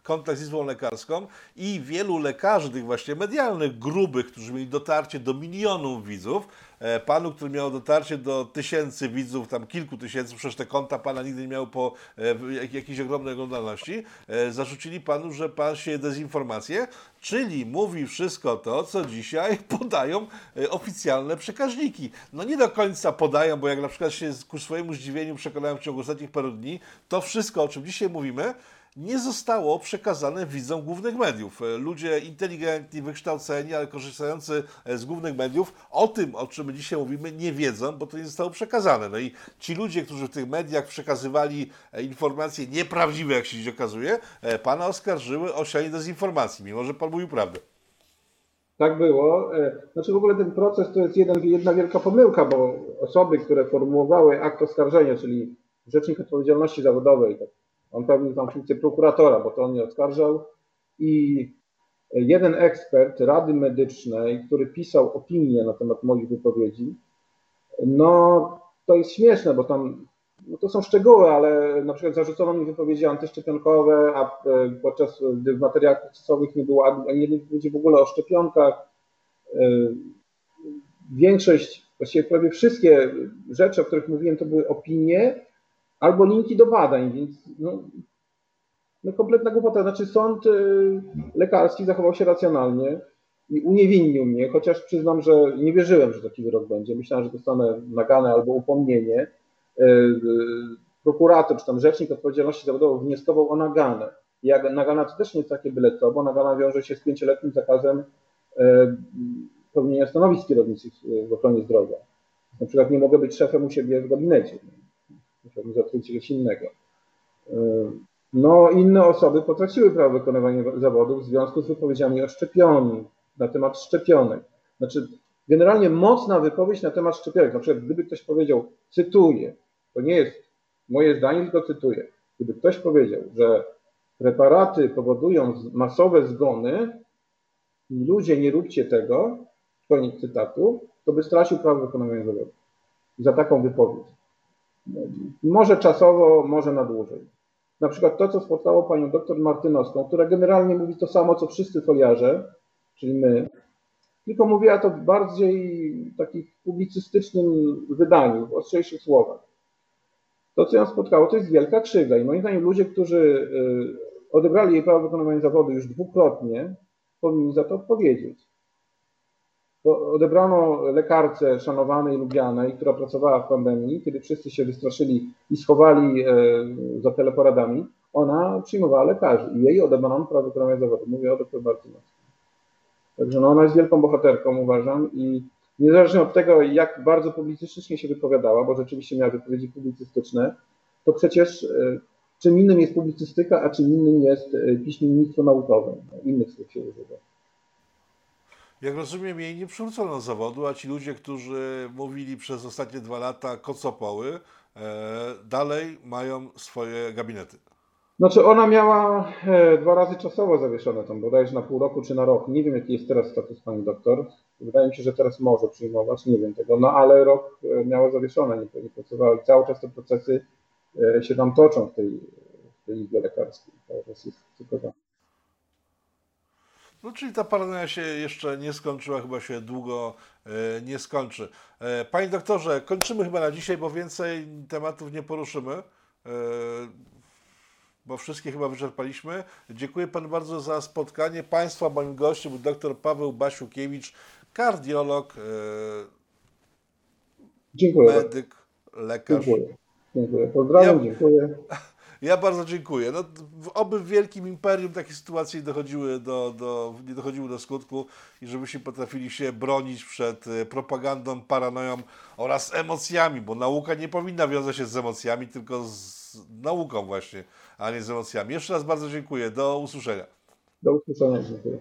S2: kontakt z Izbą Lekarską i wielu lekarzy, tych właśnie medialnych, grubych, którzy mieli dotarcie do milionów widzów, e, panu, który miał dotarcie do tysięcy widzów, tam kilku tysięcy, przecież te konta pana nigdy nie miał po e, jakiejś ogromnej oglądalności, e, zarzucili panu, że pan się dezinformację, czyli mówi wszystko to, co dzisiaj podają oficjalne przekaźniki. No nie do końca podają, bo jak na przykład się ku swojemu zdziwieniu przekonałem w ciągu ostatnich paru dni, to wszystko, o czym dzisiaj mówimy, nie zostało przekazane widzom głównych mediów. E, ludzie inteligentni, wykształceni, ale korzystający e, z głównych mediów o tym, o czym dzisiaj mówimy, nie wiedzą, bo to nie zostało przekazane. No i ci ludzie, którzy w tych mediach przekazywali e, informacje nieprawdziwe, jak się dziś okazuje, pana oskarżyły o sianie dezinformacji, mimo że pan mówił prawdę.
S3: Tak było. Znaczy w ogóle ten proces to jest jeden, jedna wielka pomyłka, bo osoby, które formułowały akt oskarżenia, czyli Rzecznik Odpowiedzialności Zawodowej, tak on pełnił tam funkcję prokuratora, bo to on mnie oskarżał. I jeden ekspert Rady Medycznej, który pisał opinię na temat moich wypowiedzi, no to jest śmieszne, bo tam no to są szczegóły, ale na przykład zarzucono mi wypowiedzi antyszczepionkowe, a e, podczas gdy w materiałach procesowych nie było ani jednej wypowiedzi w ogóle o szczepionkach. E, większość, właściwie prawie wszystkie rzeczy, o których mówiłem, to były opinie, albo linki do badań, więc no, no kompletna głupota. Znaczy sąd y, lekarski zachował się racjonalnie i uniewinnił mnie, chociaż przyznam, że nie wierzyłem, że taki wyrok będzie. Myślałem, że dostanę naganę albo upomnienie. Y, y, prokurator czy tam rzecznik odpowiedzialności zawodowej wnioskował o naganę. Jak nagana to też nie jest takie byle co, bo nagana wiąże się z pięcioletnim zakazem pełnienia stanowisk kierowniczych w ochronie zdrowia. Na przykład nie mogę być szefem u siebie w gabinecie musiałbym zatrudnić czegoś innego. y, no, inne osoby potraciły prawo wykonywania zawodów w związku z wypowiedziami o szczepieniu, na temat szczepionek. Znaczy, generalnie mocna wypowiedź na temat szczepionek. Na przykład, gdyby ktoś powiedział, cytuję, to nie jest moje zdanie, tylko cytuję. Gdyby ktoś powiedział, że preparaty powodują masowe zgony ludzie nie róbcie tego, koniec cytatu, to by stracił prawo wykonywania zawodu. Za taką wypowiedź. Może czasowo, może na dłużej. Na przykład to, co spotkało panią doktor Martynowską, która generalnie mówi to samo, co wszyscy foliarze, czyli my, tylko mówiła to w bardziej takich publicystycznym wydaniu, w ostrzejszych słowach. To, co ją spotkało, to jest wielka krzywda i moim zdaniem ludzie, którzy y, odebrali jej prawo wykonywania zawodu już dwukrotnie, powinni za to odpowiedzieć. Odebrano lekarce szanowanej, lubianej, która pracowała w pandemii, kiedy wszyscy się wystraszyli i schowali e, za teleporadami, ona przyjmowała lekarzy i jej odebrano prawo wykonywania zawodu. Mówię o doktor Martynowskiej. Także no, ona jest wielką bohaterką, uważam, i niezależnie od tego, jak bardzo publicystycznie się wypowiadała, bo rzeczywiście miała wypowiedzi publicystyczne, to przecież e, czym innym jest publicystyka, a czym innym jest e, piśmiennictwo naukowe. Innych słów się używa.
S2: Jak rozumiem, jej nie przywrócono zawodu, a ci ludzie, którzy mówili przez ostatnie dwa lata kocopoły, e, dalej mają swoje gabinety.
S3: Znaczy ona miała e, dwa razy czasowo zawieszone tam, bodajże na pół roku czy na rok. Nie wiem jaki jest teraz status pani doktor. Wydaje mi się, że teraz może przyjmować, nie wiem tego, no ale rok e, miała zawieszone, nie, nie pracowała i cały czas te procesy się tam toczą w tej, w tej izbie lekarskiej. Cały czas jest tylko tam.
S2: No, czyli ta paranoja się jeszcze nie skończyła, chyba się długo e, nie skończy. E, panie doktorze, kończymy chyba na dzisiaj, bo więcej tematów nie poruszymy, e, bo wszystkie chyba wyczerpaliśmy. Dziękuję panu bardzo za spotkanie. Państwa moim gościem był dr Paweł Basiukiewicz, kardiolog, medyk, lekarz.
S3: Dziękuję. Dziękuję. Pozdrawiam,
S2: Ja-
S3: dziękuję.
S2: Ja bardzo dziękuję. No, w- oby w wielkim imperium takie sytuacje nie dochodziły do, do, nie dochodziły do skutku i żebyśmy potrafili się bronić przed e, propagandą, paranoją oraz emocjami, bo nauka nie powinna wiązać się z emocjami, tylko z nauką właśnie, a nie z emocjami. Jeszcze raz bardzo dziękuję. Do usłyszenia.
S3: Do usłyszenia, dziękuję.